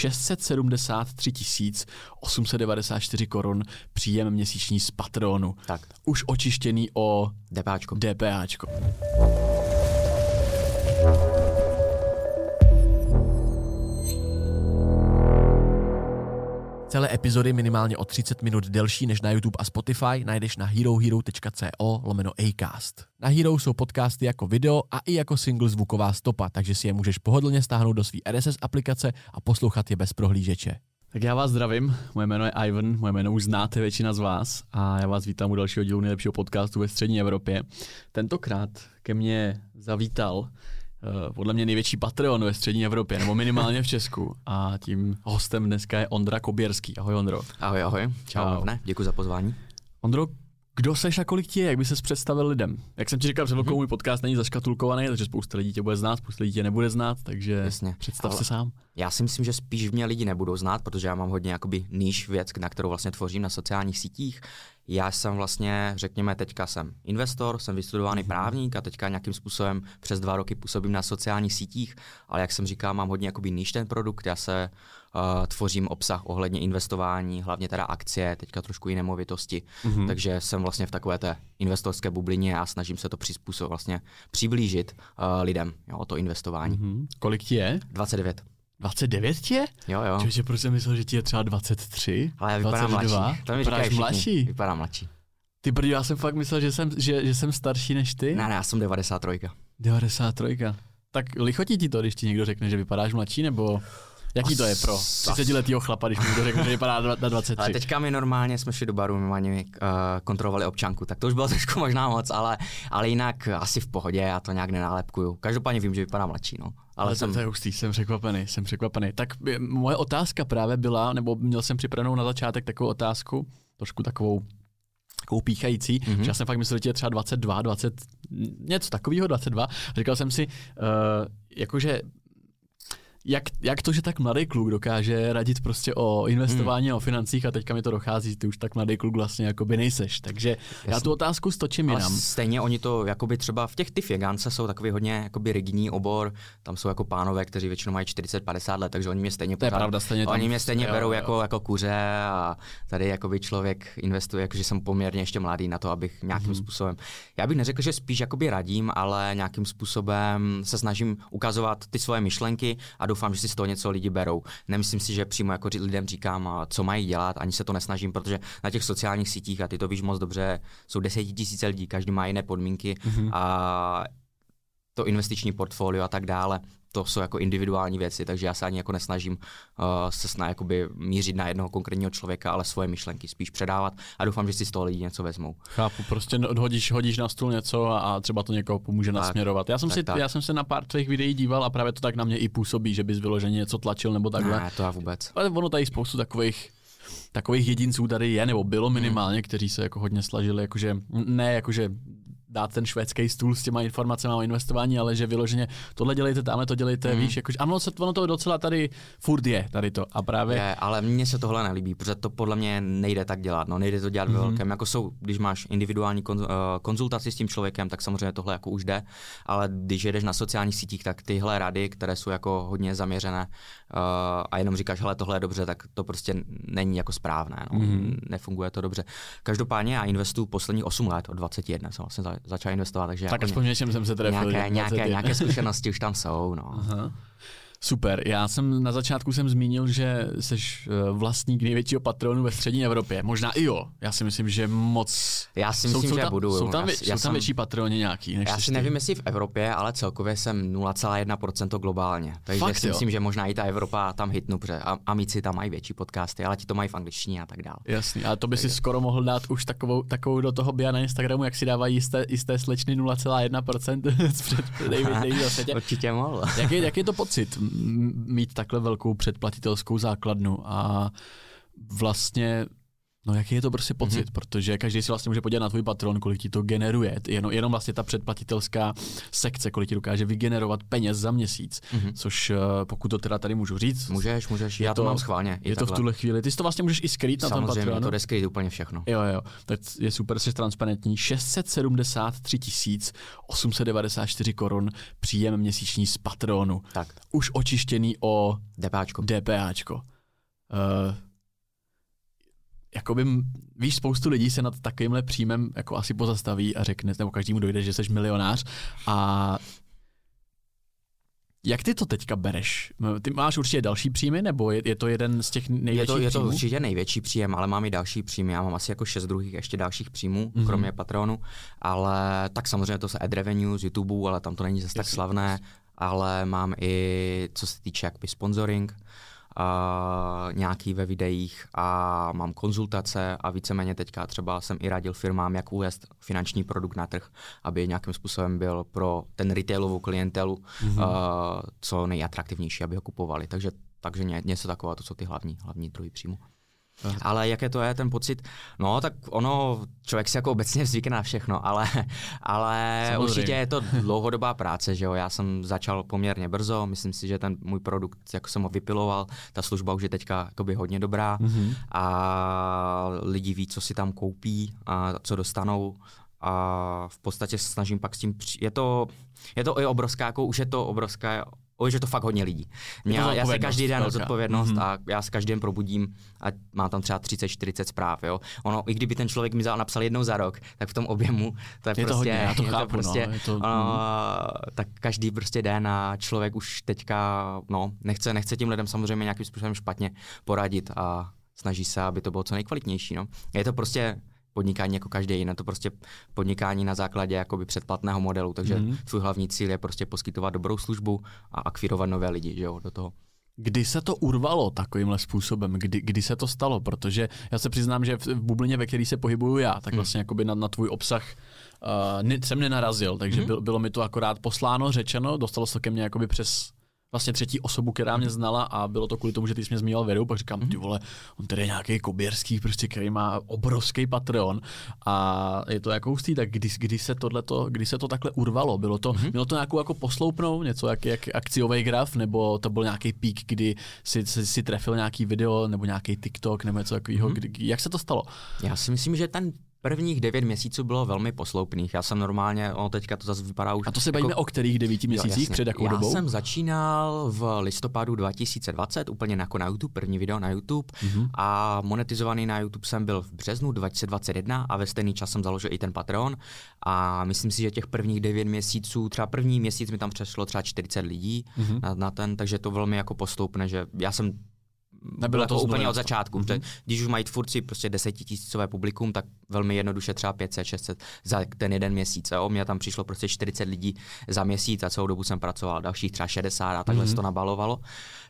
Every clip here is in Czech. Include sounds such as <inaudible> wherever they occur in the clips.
673 894 korun příjem měsíční z Patronu. Tak. Už očištěný o DPAčko. DPAčko. Celé epizody minimálně o 30 minut delší než na YouTube a Spotify najdeš na herohero.co lomeno Acast. Na Hero jsou podcasty jako video a i jako single zvuková stopa, takže si je můžeš pohodlně stáhnout do své RSS aplikace a poslouchat je bez prohlížeče. Tak já vás zdravím, moje jméno je Ivan, moje jméno už znáte většina z vás a já vás vítám u dalšího dílu nejlepšího podcastu ve střední Evropě. Tentokrát ke mně zavítal podle mě největší Patreon ve střední Evropě, nebo minimálně v Česku. A tím hostem dneska je Ondra Koběrský. Ahoj Ondro. Ahoj, ahoj. Čau, Čau. Ne, děkuji za pozvání. Ondro, kdo seš a kolik ti je, jak by ses představil lidem? Jak jsem ti říkal před mm-hmm. můj podcast není zaškatulkovaný, takže spousta lidí tě bude znát, spousta lidí tě nebude znát, takže Jasně. představ Ale se sám. Já si myslím, že spíš mě lidi nebudou znát, protože já mám hodně jakoby níž věc, na kterou vlastně tvořím na sociálních sítích. Já jsem vlastně, řekněme, teďka jsem investor, jsem vystudovaný mm-hmm. právník a teďka nějakým způsobem přes dva roky působím na sociálních sítích, ale jak jsem říkal, mám hodně jakoby níž ten produkt, já se uh, tvořím obsah ohledně investování, hlavně teda akcie, teďka trošku i nemovitosti, mm-hmm. takže jsem vlastně v takové té investorské bublině a snažím se to přizpůsobit, vlastně přiblížit uh, lidem, jo, to investování. Mm-hmm. Kolik ti je? 29. 29 tě? Jo, jo. Čiže proč jsem myslel, že ti je třeba 23? Ale já vypadám 22? mladší. To mi Vypadáš mladší? Vypadám mladší. Ty brďo, já jsem fakt myslel, že jsem, že, že jsem starší než ty. Ne, ne, já jsem 93. 93. Tak lichotí ti to, když ti někdo řekne, že vypadáš mladší, nebo... Jaký to je pro 30 letého chlapa, když mu někdo řekne, že vypadá na 23? Ale teďka my normálně jsme šli do baru, my ani uh, kontrolovali občanku, tak to už bylo <laughs> trošku možná moc, ale, ale jinak asi v pohodě, já to nějak nenálepkuju. Každopádně vím, že vypadá mladší, no. Ale, jsem... to je hustý, jsem překvapený, jsem překvapený. Tak moje otázka právě byla, nebo měl jsem připravenou na začátek takovou otázku, trošku takovou takovou píchající, mm-hmm. že já jsem fakt myslel, že je třeba 22, 20, něco takového, 22. Říkal jsem si, uh, jakože jak, jak to, že tak mladý kluk dokáže radit prostě o investování hmm. a o financích a teďka mi to dochází, ty už tak mladý kluk vlastně jakoby nejseš. Takže Jasný. já tu otázku stočím jinam. stejně oni to, jakoby třeba v těch ty figance jsou takový hodně jakoby rigidní obor, tam jsou jako pánové, kteří většinou mají 40-50 let, takže oni mě stejně to je pravda, stejně oni mě stejně jo, berou jo. Jako, jako kuře a tady jakoby člověk investuje, jakože jsem poměrně ještě mladý na to, abych nějakým hmm. způsobem, já bych neřekl, že spíš jakoby radím, ale nějakým způsobem se snažím ukazovat ty svoje myšlenky a doufám, že si z toho něco lidi berou. Nemyslím si, že přímo jako lidem říkám, co mají dělat, ani se to nesnažím, protože na těch sociálních sítích, a ty to víš moc dobře, jsou desetitisíce lidí, každý má jiné podmínky mm-hmm. a to investiční portfolio a tak dále to jsou jako individuální věci, takže já se ani jako nesnažím uh, se snad jakoby mířit na jednoho konkrétního člověka, ale svoje myšlenky spíš předávat a doufám, že si z toho lidi něco vezmou. Chápu, prostě hodíš, hodíš na stůl něco a, a třeba to někoho pomůže tak, nasměrovat. Já jsem, tak, si, tak. já jsem se na pár tvých videí díval a právě to tak na mě i působí, že bys vyloženě něco tlačil nebo takhle. Ne, to já vůbec. Ale ono tady spoustu takových takových jedinců tady je, nebo bylo minimálně, hmm. kteří se jako hodně slažili, jakože ne jakože dát ten švédský stůl s těma informacemi o investování, ale že vyloženě tohle dělejte, tamhle to dělejte, mm. víš, jakože, ano, se, ono to docela tady furt je, tady to. A právě... Je, ale mně se tohle nelíbí, protože to podle mě nejde tak dělat, no, nejde to dělat mm. ve velkém, jako jsou, když máš individuální kon, uh, konzultaci s tím člověkem, tak samozřejmě tohle jako už jde, ale když jedeš na sociálních sítích, tak tyhle rady, které jsou jako hodně zaměřené a jenom říkáš, hele, tohle je dobře, tak to prostě není jako správné, no, mm. nefunguje to dobře. Každopádně já investuju posledních 8 let, od 21 jsem vlastně začal investovat. Takže tak aspoň něčem jsem se trefil. Nějaké, nějaké, nějaké <laughs> zkušenosti už tam jsou. No. Aha. Super. Já jsem na začátku jsem zmínil, že jsi eh, vlastník největšího patronu ve střední Evropě. Možná i jo. Já si myslím, že moc. Já si myslím, jsou, že tam, budu. Jsou tam, já, jsou tam jsem... větší patroni nějaký? Než já si nevím, jestli v Evropě, ale celkově jsem 0,1% globálně. Takže Fakt, si jo? myslím, že možná i ta Evropa tam hitnu, protože amici tam mají větší podcasty, ale ti to mají v angličtině a tak dále. Jasný. A to by si skoro mohl dát už takovou, takovou do toho bia na Instagramu, jak si dávají jisté, jisté slečny 0,1% <laughs> <laughs> Určitě mohl. jak, je, jak je to <laughs> pocit mít takhle velkou předplatitelskou základnu a vlastně No jaký je to prostě pocit, mm-hmm. protože každý si vlastně může podívat na tvůj patron, kolik ti to generuje, jenom, jenom vlastně ta předplatitelská sekce, kolik ti dokáže vygenerovat peněz za měsíc, mm-hmm. což eh, pokud to teda tady můžu říct. Můžeš, můžeš, já to, to mám schválně. Je takhle. to v tuhle chvíli, ty si to vlastně můžeš i skrýt Samozřejmě, na tom patronu. to jde skrýt úplně všechno. Jo, jo, tak je super, jsi transparentní. 673 894 korun příjem měsíční z patronu. Tak. Už očištěný o DPAčko. DPAčko. Uh, jakoby, víš, spoustu lidí se nad takovýmhle příjmem jako asi pozastaví a řekne, nebo každému dojde, že jsi milionář a jak ty to teďka bereš? Ty máš určitě další příjmy, nebo je, je to jeden z těch největších je to, je to příjmů? určitě největší příjem, ale mám i další příjmy. Já mám asi jako šest druhých ještě dalších příjmů, mm-hmm. kromě Patronu. Ale tak samozřejmě to se ad revenue z YouTube, ale tam to není zase tak slavné. Ale mám i, co se týče jakby sponsoring, uh, nějaký ve videích a mám konzultace a víceméně teďka třeba jsem i radil firmám, jak uvést finanční produkt na trh, aby nějakým způsobem byl pro ten retailovou klientelu mm-hmm. uh, co nejatraktivnější, aby ho kupovali. Takže, takže ně, něco takového, to jsou ty hlavní, hlavní druhy příjmu. Ale jaké to je ten pocit? No, tak ono, člověk si jako obecně zvykne na všechno, ale, ale určitě je to dlouhodobá práce, že jo. Já jsem začal poměrně brzo, myslím si, že ten můj produkt, jako jsem ho vypiloval, ta služba už je teďka jakoby hodně dobrá mm-hmm. a lidi ví, co si tam koupí a co dostanou a v podstatě se snažím pak s tím, je to, je to i obrovská, jako už je to obrovská už je to fakt hodně lidí. Mě, já, já se každý den velká. zodpovědnost mm-hmm. a já se každý den probudím a mám tam třeba 30-40 zpráv. Jo. Ono, i kdyby ten člověk mi napsal jednou za rok, tak v tom objemu to je, je prostě, to hodně, já to je chápu, to prostě, no, je to, ono, mm. tak každý prostě den a člověk už teďka, no, nechce, nechce tím lidem samozřejmě nějakým způsobem špatně poradit a snaží se, aby to bylo co nejkvalitnější. No. Je to prostě podnikání jako každý jiný. To prostě podnikání na základě jakoby předplatného modelu, takže mm. tvůj hlavní cíl je prostě poskytovat dobrou službu a akvirovat nové lidi že jo, do toho. Kdy se to urvalo takovýmhle způsobem? Kdy, kdy se to stalo? Protože já se přiznám, že v, bublině, ve které se pohybuju já, tak mhm. vlastně mm. jakoby na, na tvůj obsah uh, jsem nenarazil, takže mm. bylo, bylo mi to akorát posláno, řečeno, dostalo se to ke mně jakoby přes vlastně třetí osobu, která mě znala a bylo to kvůli tomu, že ty jsi mě zmínil Veru, pak říkám, ty vole, on tady je nějaký Koběrský, prostě, který má obrovský Patreon a je to jako hustý, tak kdy, kdy, se tohleto, kdy se to takhle urvalo? Bylo to, mm-hmm. mělo to nějakou jako posloupnou, něco jak, jak akciový graf, nebo to byl nějaký pík, kdy si, si, si trefil nějaký video, nebo nějaký TikTok, nebo něco takového, mm-hmm. jak se to stalo? Já si myslím, že ten Prvních devět měsíců bylo velmi posloupných. Já jsem normálně, ono teďka to zase vypadá už. A to se bavíme jako, o kterých devíti měsících jo, před jakou Já dobou? Já jsem začínal v listopadu 2020, úplně jako na YouTube, první video na YouTube. Mm-hmm. A monetizovaný na YouTube jsem byl v březnu 2021 a ve stejný čas jsem založil i ten Patreon. A myslím si, že těch prvních devět měsíců, třeba první měsíc mi tam přešlo třeba 40 lidí mm-hmm. na, na ten, takže to velmi jako postoupne, že já jsem Nebylo to úplně od začátku. Mm-hmm. Když už mají tvůrci prostě desetitisícové publikum, tak velmi jednoduše třeba 500, 600 za ten jeden měsíc. Jo? Mě tam přišlo prostě 40 lidí za měsíc a celou dobu jsem pracoval, dalších třeba 60 a takhle mm-hmm. se to nabalovalo.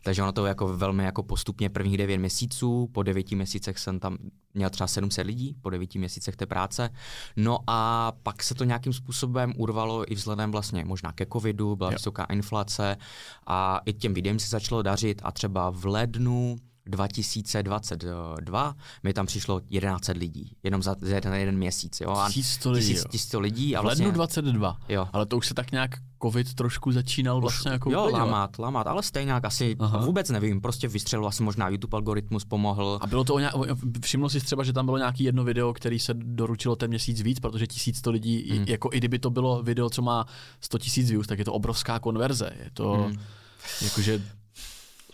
Takže ono to jako velmi jako postupně prvních 9 měsíců, po 9 měsících jsem tam měl třeba 700 lidí, po 9 měsících té práce. No a pak se to nějakým způsobem urvalo i vzhledem vlastně možná ke covidu, byla jo. vysoká inflace a i těm videím se začalo dařit a třeba v lednu 2022 mi tam přišlo 1100 lidí, jenom za, za jeden, jeden měsíc. Jo? 1100 lidí, tisíc, 1100 lidí. A vlastně, v lednu 22, jo. ale to už se tak nějak covid trošku začínal vlastně jako Jo, lámat, lámat, ale stejně asi Aha. vůbec nevím, prostě vystřelil asi možná YouTube algoritmus pomohl. A bylo to, o nějak, všiml jsi třeba, že tam bylo nějaký jedno video, který se doručilo ten měsíc víc, protože 1100 lidí, hmm. jako i kdyby to bylo video, co má 100 000 views, tak je to obrovská konverze. Je to, hmm. jakože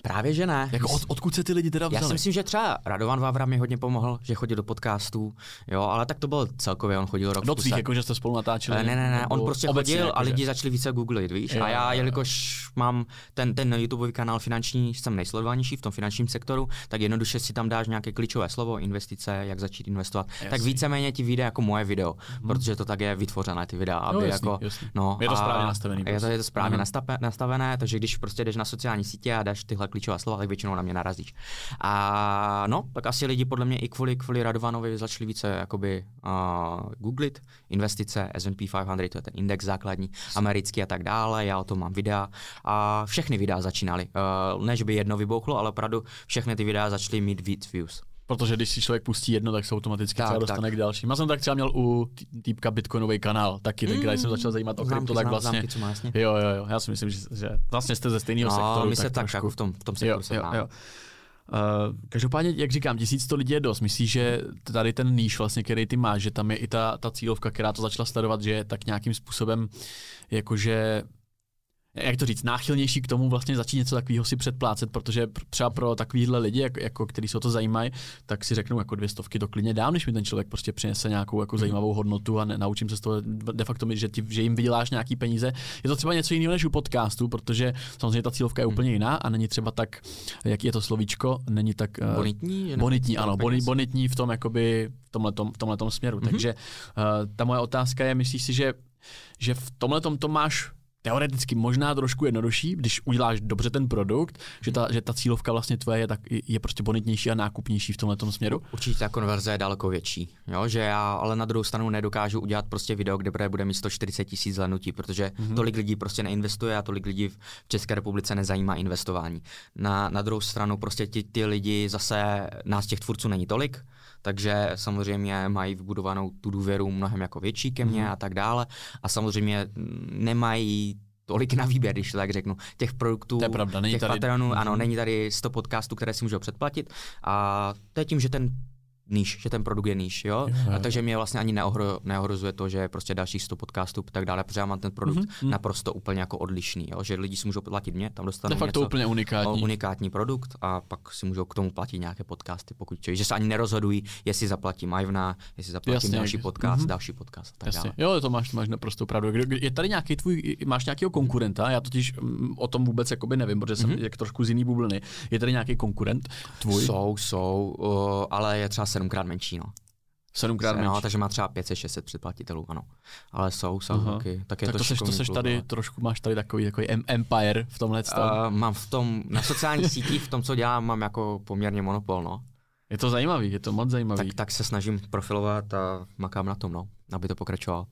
Právě, že ne. Jako od, odkud se ty lidi teda vzali? Já si myslím, že třeba Radovan Vávra mi hodně pomohl, že chodil do podcastů, jo, ale tak to bylo celkově, on chodil rok. Tvých, jako že jste spolu natáčeli? Ne, ne, ne, on prostě obecně, chodil a lidi že... začali více googlit, víš, je, a já, jelikož mám ten, ten YouTubeový kanál finanční, jsem nejsledovanější v tom finančním sektoru, tak jednoduše si tam dáš nějaké klíčové slovo, investice, jak začít investovat, jasný. tak víceméně ti vyjde jako moje video, hmm. protože to tak je vytvořené ty videa, aby jo, jasný, jako, jasný. no. Je to správně nastavené. Je to, je to správně hmm. nastavené, takže když prostě jdeš na sociální sítě a dáš tyhle klíčová slova, tak většinou na mě narazíš. A no, tak asi lidi podle mě i kvůli, kvůli Radovanovi začali více jakoby uh, googlit investice, S&P 500, to je ten index základní, americký a tak dále, já o tom mám videa a všechny videa začínaly. Uh, než by jedno vybouchlo, ale opravdu všechny ty videa začaly mít víc views. Protože když si člověk pustí jedno, tak se automaticky tak, třeba dostane tak. k dalším. Já jsem tak třeba měl u týpka Bitcoinový kanál, taky mm, když jsem začal zajímat o krypto, tak vlastně. Známky, co má, jasně. Jo, jo, jo, já si myslím, že, že vlastně jste ze stejného no, sektoru. my se tak, tak jako v tom, v tom sektoru jo, jo, jo. Uh, každopádně, jak říkám, 1100 lidí je dost. Myslíš, že tady ten níž, vlastně, který ty máš, že tam je i ta, ta cílovka, která to začala sledovat, že je tak nějakým způsobem jakože jak to říct, náchylnější k tomu vlastně začít něco takového si předplácet, protože třeba pro takovýhle lidi, jako, jako který se o to zajímají, tak si řeknou jako dvě stovky to klidně dám, než mi ten člověk prostě přinese nějakou jako mhm. zajímavou hodnotu a ne, naučím se z toho de facto, že, ti, že jim vyděláš nějaký peníze. Je to třeba něco jiného než u podcastu, protože samozřejmě ta cílovka je mhm. úplně jiná a není třeba tak, jak je to slovíčko, není tak... Uh, bonitní? Bonitní, ano, boni, bonitní v tom jakoby v tomhletom, v tomhletom směru. Mm-hmm. Takže uh, ta moje otázka je, myslíš si, že že v tomhle to máš teoreticky možná trošku jednodušší, když uděláš dobře ten produkt, že ta, že ta cílovka vlastně tvoje je, tak, je prostě bonitnější a nákupnější v tomhle směru. Určitě ta konverze je daleko větší, jo? že já ale na druhou stranu nedokážu udělat prostě video, kde bude mít 140 tisíc zhlednutí, protože mm-hmm. tolik lidí prostě neinvestuje a tolik lidí v České republice nezajímá investování. Na, na druhou stranu prostě ti, ty lidi zase, nás těch tvůrců není tolik, takže samozřejmě mají vybudovanou tu důvěru mnohem jako větší ke mně mm. a tak dále. A samozřejmě nemají tolik na výběr, když to tak řeknu. Těch produktů, to je pravda, není těch tady... patronů, ano, mhm. není tady 100 podcastů, které si můžou předplatit. A to je tím, že ten níž, že ten produkt je níž, jo? A takže mě vlastně ani neohro, neohrozuje to, že prostě dalších 100 podcastů a tak dále, protože já mám ten produkt mm-hmm. naprosto úplně jako odlišný, jo? že lidi si můžou platit mě, tam dostanou De facto něco, úplně unikátní. unikátní produkt a pak si můžou k tomu platit nějaké podcasty, pokud či, že se ani nerozhodují, jestli zaplatím Ivna, jestli zaplatím Jasně, další podcast, mm-hmm. další podcast a tak Jasně. dále. Jo, to máš, máš naprosto pravdu. Je tady nějaký tvůj, máš nějakého konkurenta, já totiž mm, o tom vůbec jakoby nevím, protože jsem mm-hmm. jak trošku z jiný bubliny. Je tady nějaký konkurent tvůj? Jsou, jsou, uh, ale je třeba sedmkrát menší, no. Sedmkrát menší. No, takže má třeba 500-600 předplatitelů, ano. Ale jsou, jsou uh-huh. taky. Tak, je tak to, to seš, to seš tady, trošku máš tady takový, takový empire v tomhle uh, Mám v tom, na sociálních sítích, v tom, co dělám, mám jako poměrně monopol, no. Je to zajímavý, je to moc zajímavý. Tak, tak se snažím profilovat a makám na tom, no, aby to pokračovalo.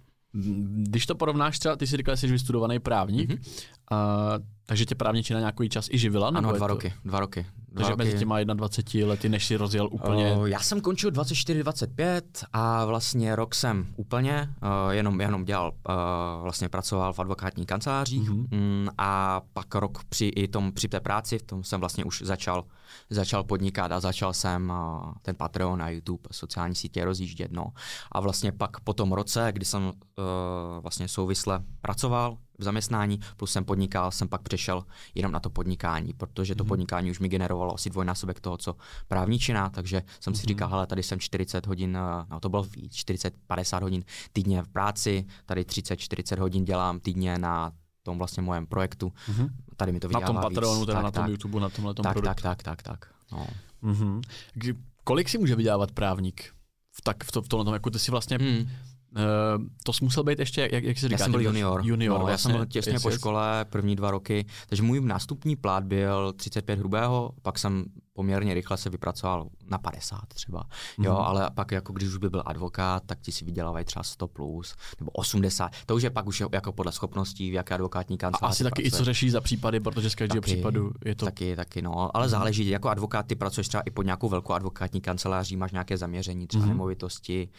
Když to porovnáš třeba, ty jsi říkal, že jsi vystudovaný právník, mm-hmm. Takže tě právničina nějaký čas i živila? Ano, dva to... roky, dva roky. Dva takže roky. mezi těma 21 lety, než si rozjel úplně? Uh, já jsem končil 24-25 a vlastně rok jsem úplně uh, jenom, jenom dělal, uh, vlastně pracoval v advokátní kancelářích mm-hmm. um, a pak rok při, i tom, při té práci, v tom jsem vlastně už začal, začal podnikat a začal jsem uh, ten Patreon na YouTube, sociální sítě rozjíždět. No. A vlastně pak po tom roce, kdy jsem uh, vlastně souvisle pracoval, v zaměstnání, plus jsem podnikal, jsem pak přešel jenom na to podnikání, protože to mm-hmm. podnikání už mi generovalo asi dvojnásobek toho, co právničina, takže jsem mm-hmm. si mhm. říkal, hele, tady jsem 40 hodin, eh, no to bylo víc, 40-50 hodin týdně v práci, tady 30-40 hodin dělám týdně na tom vlastně mojem projektu. Mm-hmm. Tady mi to vydělává Na tom Patronu, teda tak, na tom tak, YouTube, na tomhle tom tak, produktu. Tak, tak, tak, tak. No. Mm-hmm. Kolik si může vydělávat právník? V, tak, v, to, v tomhle tom, jako ty si vlastně mm. Uh, to jsi musel být ještě, jak, jak se říká? Já jsem byl junior. junior no, vlastně, já jsem byl těsně po škole první dva roky, takže můj nástupní plát byl 35 hrubého, pak jsem poměrně rychle se vypracoval na 50 třeba. Jo, mm-hmm. ale pak jako když už by byl advokát, tak ti si vydělávají třeba 100 plus nebo 80. To už je pak už jako podle schopností, v jaké advokátní kanceláři. A asi taky pracuje. i co řeší za případy, protože z každého taky, případu je to. Taky, taky, no. Ale mm-hmm. záleží, jako advokát ty pracuješ třeba i pod nějakou velkou advokátní kanceláří, máš nějaké zaměření, třeba mm-hmm. nemovitosti.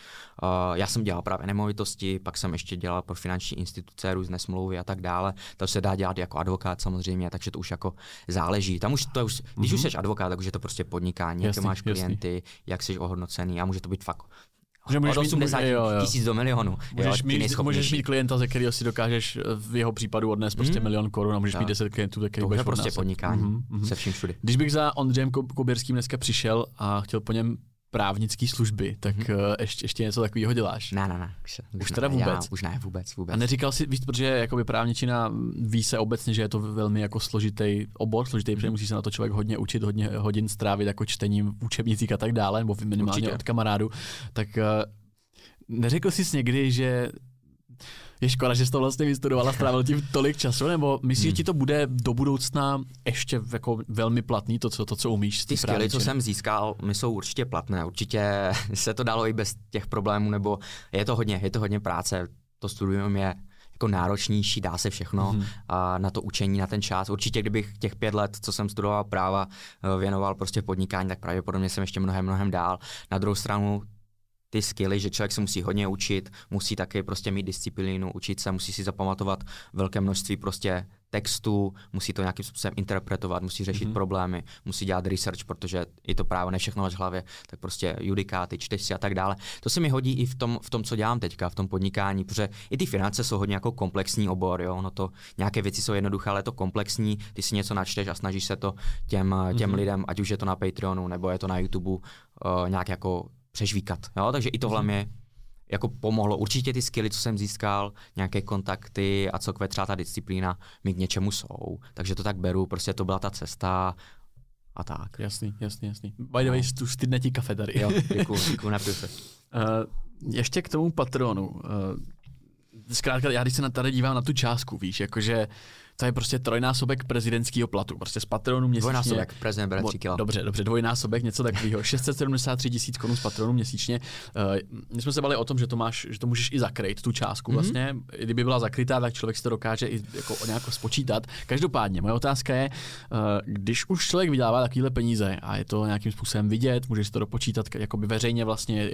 Uh, já jsem dělal právě nemovitosti, pak jsem ještě dělal pro finanční instituce, různé smlouvy a tak dále. To se dá dělat jako advokát samozřejmě, takže to už jako záleží. Tam už to už, když mm-hmm. už jsi advokát, tak už je to prostě podnikání, jaké máš klienty, jasný. jak jsi ohodnocený a může to být fakt že můžeš 80 mít, jo, jo. tisíc do milionu. Můžeš, jo, mít, můžeš mít klienta, ze kterého si dokážeš v jeho případu odnést prostě mm. milion korun a můžeš tak. mít 10 klientů, ze kterých budeš prostě podnikání, mm-hmm. se vším všude. Když bych za Ondřejem Kuběrským dneska přišel a chtěl po něm právnické služby, tak mm-hmm. ještě, ještě něco takového děláš? Ne, ne, ne. Už, už teda vůbec? Já, už ne, vůbec, vůbec. A neříkal jsi, víš, protože jakoby právničina ví se obecně, že je to velmi jako složitý obor, složitý, mm-hmm. protože musí se na to člověk hodně učit, hodně hodin strávit jako čtením v učebnicích a tak dále, nebo minimálně Určitě. od kamarádu. Tak uh, neřekl jsi někdy, že je škoda, že jsi to vlastně vystudovala, strávil tím tolik času, nebo myslíš, hmm. že ti to bude do budoucna ještě jako velmi platný, to, co, to, co umíš? Ty skvěly, co jsem získal, my jsou určitě platné. Určitě <laughs> se to dalo i bez těch problémů, nebo je to hodně, je to hodně práce. To studium je jako náročnější, dá se všechno mm-hmm. a na to učení, na ten čas. Určitě, kdybych těch pět let, co jsem studoval práva, eh, věnoval prostě podnikání, tak pravděpodobně jsem ještě mnohem, mnohem dál. Na druhou stranu ty skilly, že člověk se musí hodně učit, musí taky prostě mít disciplínu, učit se, musí si zapamatovat velké množství prostě textu, musí to nějakým způsobem interpretovat, musí řešit mm-hmm. problémy, musí dělat research, protože i to právo ne všechno máš v hlavě, tak prostě judikáty, čteš si a tak dále. To se mi hodí i v tom, v tom, co dělám teďka, v tom podnikání, protože i ty finance jsou hodně jako komplexní obor, jo, no to nějaké věci jsou jednoduché, ale je to komplexní, ty si něco načteš a snažíš se to těm, těm mm-hmm. lidem, ať už je to na Patreonu nebo je to na YouTube, uh, nějak jako přežvíkat. Jo? Takže i tohle mm-hmm. mě jako pomohlo. Určitě ty skilly, co jsem získal, nějaké kontakty a celkově třeba ta disciplína mi k něčemu jsou. Takže to tak beru, prostě to byla ta cesta a tak. Jasný, jasný, jasný. By the way, no. tu stydne ti kafe tady. Jo, <laughs> děkuju, děkuju, napiju se. Uh, ještě k tomu patronu. Uh, zkrátka, já když se na tady dívám na tu částku, víš, jakože to je prostě trojnásobek prezidentského platu, prostě z patronu měsíčně. Dvojnásobek, prezident bere 3 kilo. Dobře, dobře, dvojnásobek, něco takového. 673 <laughs> tisíc korun z patronu měsíčně. Uh, my jsme se bavili o tom, že to máš, že to můžeš i zakryt, tu částku mm-hmm. vlastně. Kdyby byla zakrytá, tak člověk si to dokáže i jako nějak spočítat. Každopádně, moje otázka je, uh, když už člověk vydělává takovéhle peníze a je to nějakým způsobem vidět, můžeš to dopočítat jakoby veřejně vlastně,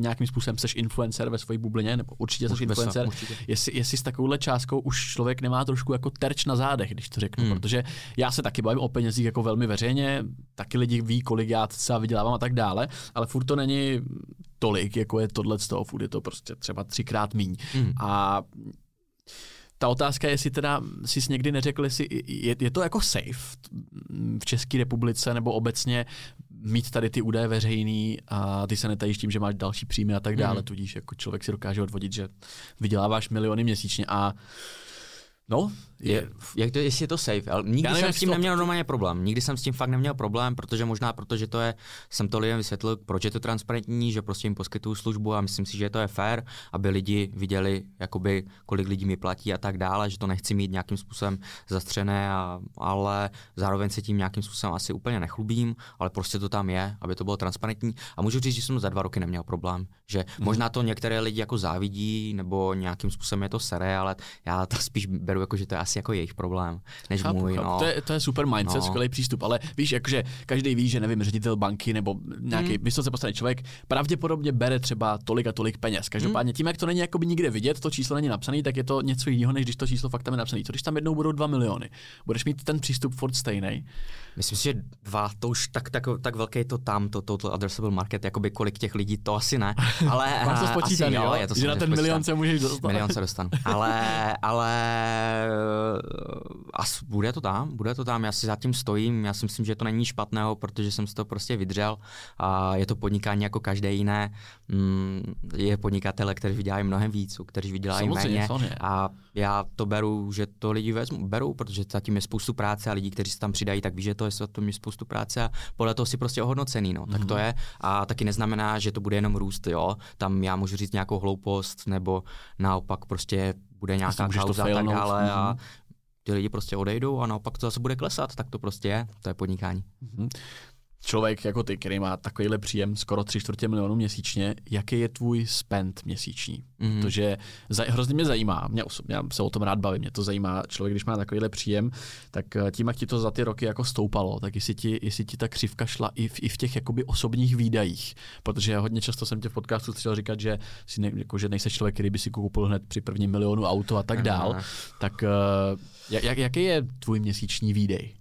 nějakým způsobem seš influencer ve své bublině, nebo určitě jsi influencer. Určitě. Jestli, jestli s takovouhle částkou už člověk nemá trošku jako terč terč na zádech, když to řeknu, hmm. protože já se taky bavím o penězích jako velmi veřejně, taky lidi ví, kolik já třeba vydělávám a tak dále, ale furt to není tolik, jako je tohle z toho, furt je to prostě třeba třikrát míň. Hmm. A ta otázka je, jestli teda jsi někdy neřekl, jestli je, je to jako safe v České republice nebo obecně mít tady ty údaje veřejný a ty se netajíš tím, že máš další příjmy a tak dále, mm. tudíž jako člověk si dokáže odvodit, že vyděláváš miliony měsíčně a No, je, jak to, jestli je to safe, ale nikdy nevím, jsem s tím to... neměl normálně problém. Nikdy jsem s tím fakt neměl problém, protože možná protože to je, jsem to lidem vysvětlil, proč je to transparentní, že prostě jim poskytuju službu a myslím si, že to je fair, aby lidi viděli, jakoby, kolik lidí mi platí a tak dále, že to nechci mít nějakým způsobem zastřené, a, ale zároveň se tím nějakým způsobem asi úplně nechlubím, ale prostě to tam je, aby to bylo transparentní. A můžu říct, že jsem za dva roky neměl problém, že hmm. možná to některé lidi jako závidí nebo nějakým způsobem je to sere, ale já to spíš beru jako, že to je asi jako jejich problém, než chápu, můj. Chápu. No. To, je, to je super mindset, no. skvělý přístup, ale víš, jakože každý ví, že nevím, ředitel banky nebo nějaký hmm. vysoce postavený člověk pravděpodobně bere třeba tolik a tolik peněz. Každopádně hmm. tím, jak to není jakoby nikde vidět, to číslo není napsané, tak je to něco jiného, než když to číslo fakt tam je napsané. Co když tam jednou budou 2 miliony? Budeš mít ten přístup furt stejný. Myslím si, že dva, to už tak, tak, tak velké to tam, to total addressable market, jakoby kolik těch lidí, to asi ne. <laughs> Ale Máš to spočítaný, jo, je to že na ten milion se můžeš dostat. Milion se dostanu. <laughs> Ale, ale as, bude to tam, bude to tam, já si zatím stojím, já si myslím, že to není špatného, protože jsem si to prostě vydřel a je to podnikání jako každé jiné. Mm, je podnikatele, kteří vydělají mnohem víc, kteří vydělají méně a já to beru, že to lidi vezmu, berou, protože zatím je spoustu práce a lidí, kteří se tam přidají, tak ví, že to je to je spoustu práce a podle toho si prostě ohodnocený, no. Mm-hmm. Tak to mhm. je a taky neznamená, že to bude jenom růst, jo. Tam já můžu říct nějakou hloupost nebo naopak prostě bude nějaká kauza a tak dále mm-hmm. a mhm. ty lidi prostě odejdou a naopak to zase bude klesat, tak to prostě je, to je podnikání. Mm-hmm člověk jako ty, který má takovýhle příjem skoro tři čtvrtě milionu měsíčně, jaký je tvůj spend měsíční? Mm-hmm. Protože za, hrozně mě zajímá, mě osobně, já se o tom rád bavím, mě to zajímá, člověk, když má takovýhle příjem, tak eh, tím, jak ti to za ty roky jako stoupalo, tak jestli ti, jestli ti ta křivka šla i v, i v těch jakoby osobních výdajích, protože hodně často jsem tě v podcastu chtěl říkat, že, si ne, jako, že nejsi člověk, který by si koupil hned při prvním milionu auto a tak dál, tak uh, jak, jaký je tvůj měsíční výdej?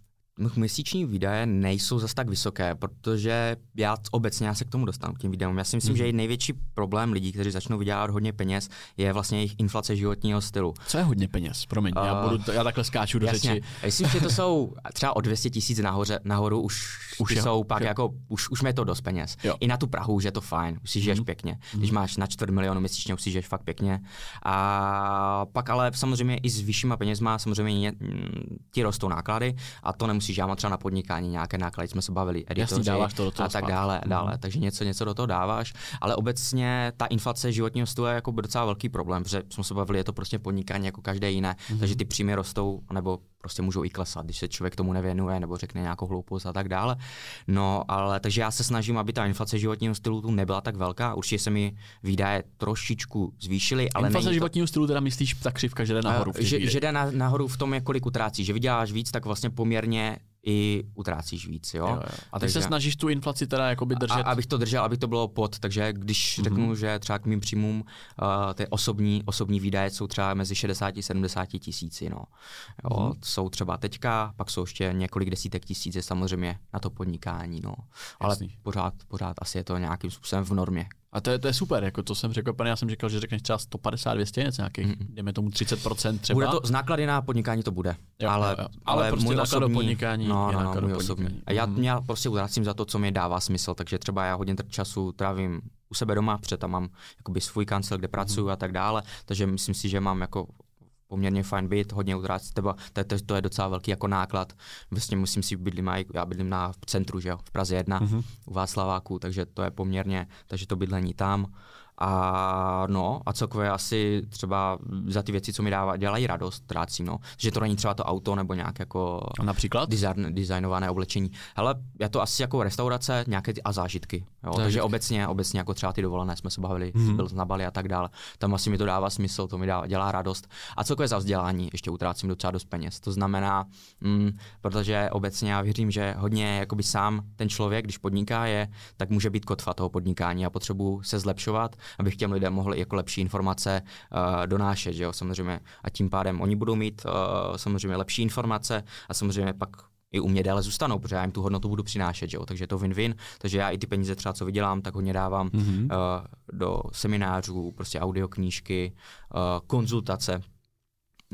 Měsíční výdaje nejsou zase tak vysoké, protože já obecně já se k tomu dostanu, k těm videům. Já si myslím, mm. že i největší problém lidí, kteří začnou vydělávat hodně peněz, je vlastně jejich inflace životního stylu. Co je hodně peněz? Promiň, uh, já, budu, já takhle skáču do jasně. řeči. Myslím, že to jsou třeba o 200 tisíc nahoře, nahoru už, už jsou pak jo. jako, už, už je to dost peněz. Jo. I na tu Prahu už je to fajn, už si žiješ mm. pěkně. Mm. Když máš na čtvrt milionu měsíčně, už si žiješ fakt pěkně. A pak ale samozřejmě i s vyššíma penězma samozřejmě ti rostou náklady a to nemusí mám třeba na podnikání nějaké náklady, jsme se bavili, editoři dáváš to do toho a tak dále, Mhm. dále. Takže něco, něco do toho dáváš, ale obecně ta inflace životního stylu je jako docela velký problém, protože jsme se bavili, je to prostě podnikání jako každé jiné, Mhm. takže ty příjmy rostou, nebo prostě můžou i klesat, když se člověk tomu nevěnuje nebo řekne nějakou hloupost a tak dále. No, ale takže já se snažím, aby ta inflace životního stylu tu nebyla tak velká. Určitě se mi výdaje trošičku zvýšily, ale Inflace není to- životního stylu teda myslíš, ta křivka, že jde nahoru v těch že, že jde na, nahoru v tom, jak kolik utrácíš. Že vyděláš víc, tak vlastně poměrně i utrácíš víc. Jo? Jo, jo. A ty Takže- se snažíš tu inflaci teda jakoby držet. a, abych to držel, aby to bylo pod, takže když mm-hmm. řeknu, že třeba k mým příjmům uh, ty osobní, osobní výdaje jsou třeba mezi 60 a 70 tisíci, no. Jo, mm-hmm. Jsou třeba teďka, pak jsou ještě několik desítek tisíc samozřejmě na to podnikání, no. Ale Jasný. pořád, pořád asi je to nějakým způsobem v normě. A to je, to je super, jako to jsem řekl, pane, já jsem říkal, že řekneš třeba 150, 200, něco nějakých, mm dejme tomu 30% třeba. Bude to, z náklady na podnikání to bude, Jo, ale, jo, jo. Ale prostě můj náklad do osobní, podnikání no, no, no, můj osobní. podnikání. A já, Mhm. já prostě utrácím za to, co mi dává smysl, takže třeba já hodně času trávím u sebe doma, protože tam mám jakoby svůj kancel, kde pracuju Mhm. a tak dále, takže myslím si, že mám jako poměrně fajn byt, hodně utrácím, třeba to, to, to, je docela velký jako náklad. Vlastně musím si bydlím, já bydlím na v centru, že jo, v Praze 1, Mhm. u Václaváku, takže to je poměrně, takže to bydlení tam. A no, a celkově asi třeba za ty věci, co mi dává, dělají radost, trácím, no. Že to není třeba to auto nebo nějak jako A například? design, designované oblečení. Hele, je to asi jako restaurace, nějaké ty a zážitky. Jo? Zážitky. Takže obecně, obecně jako třeba ty dovolené jsme se bavili, Mhm. mm-hmm. byl na Bali a tak dále. Tam asi mi to dává smysl, to mi dá, dělá radost. A celkově za vzdělání ještě utrácím docela dost peněz. To znamená, mm, protože obecně já věřím, že hodně jakoby sám ten člověk, když podniká je, tak může být kotva toho podnikání. Já potřebuji se zlepšovat, abych těm lidem mohl jako lepší informace uh, donášet, že jo, samozřejmě. A tím pádem oni budou mít uh, samozřejmě lepší informace a samozřejmě pak i u mě déle zůstanou, protože já jim tu hodnotu budu přinášet, že jo? takže je to win-win, takže já i ty peníze třeba, co vydělám, tak hodně dávám Mhm. uh, do seminářů, prostě audioknížky, uh, konzultace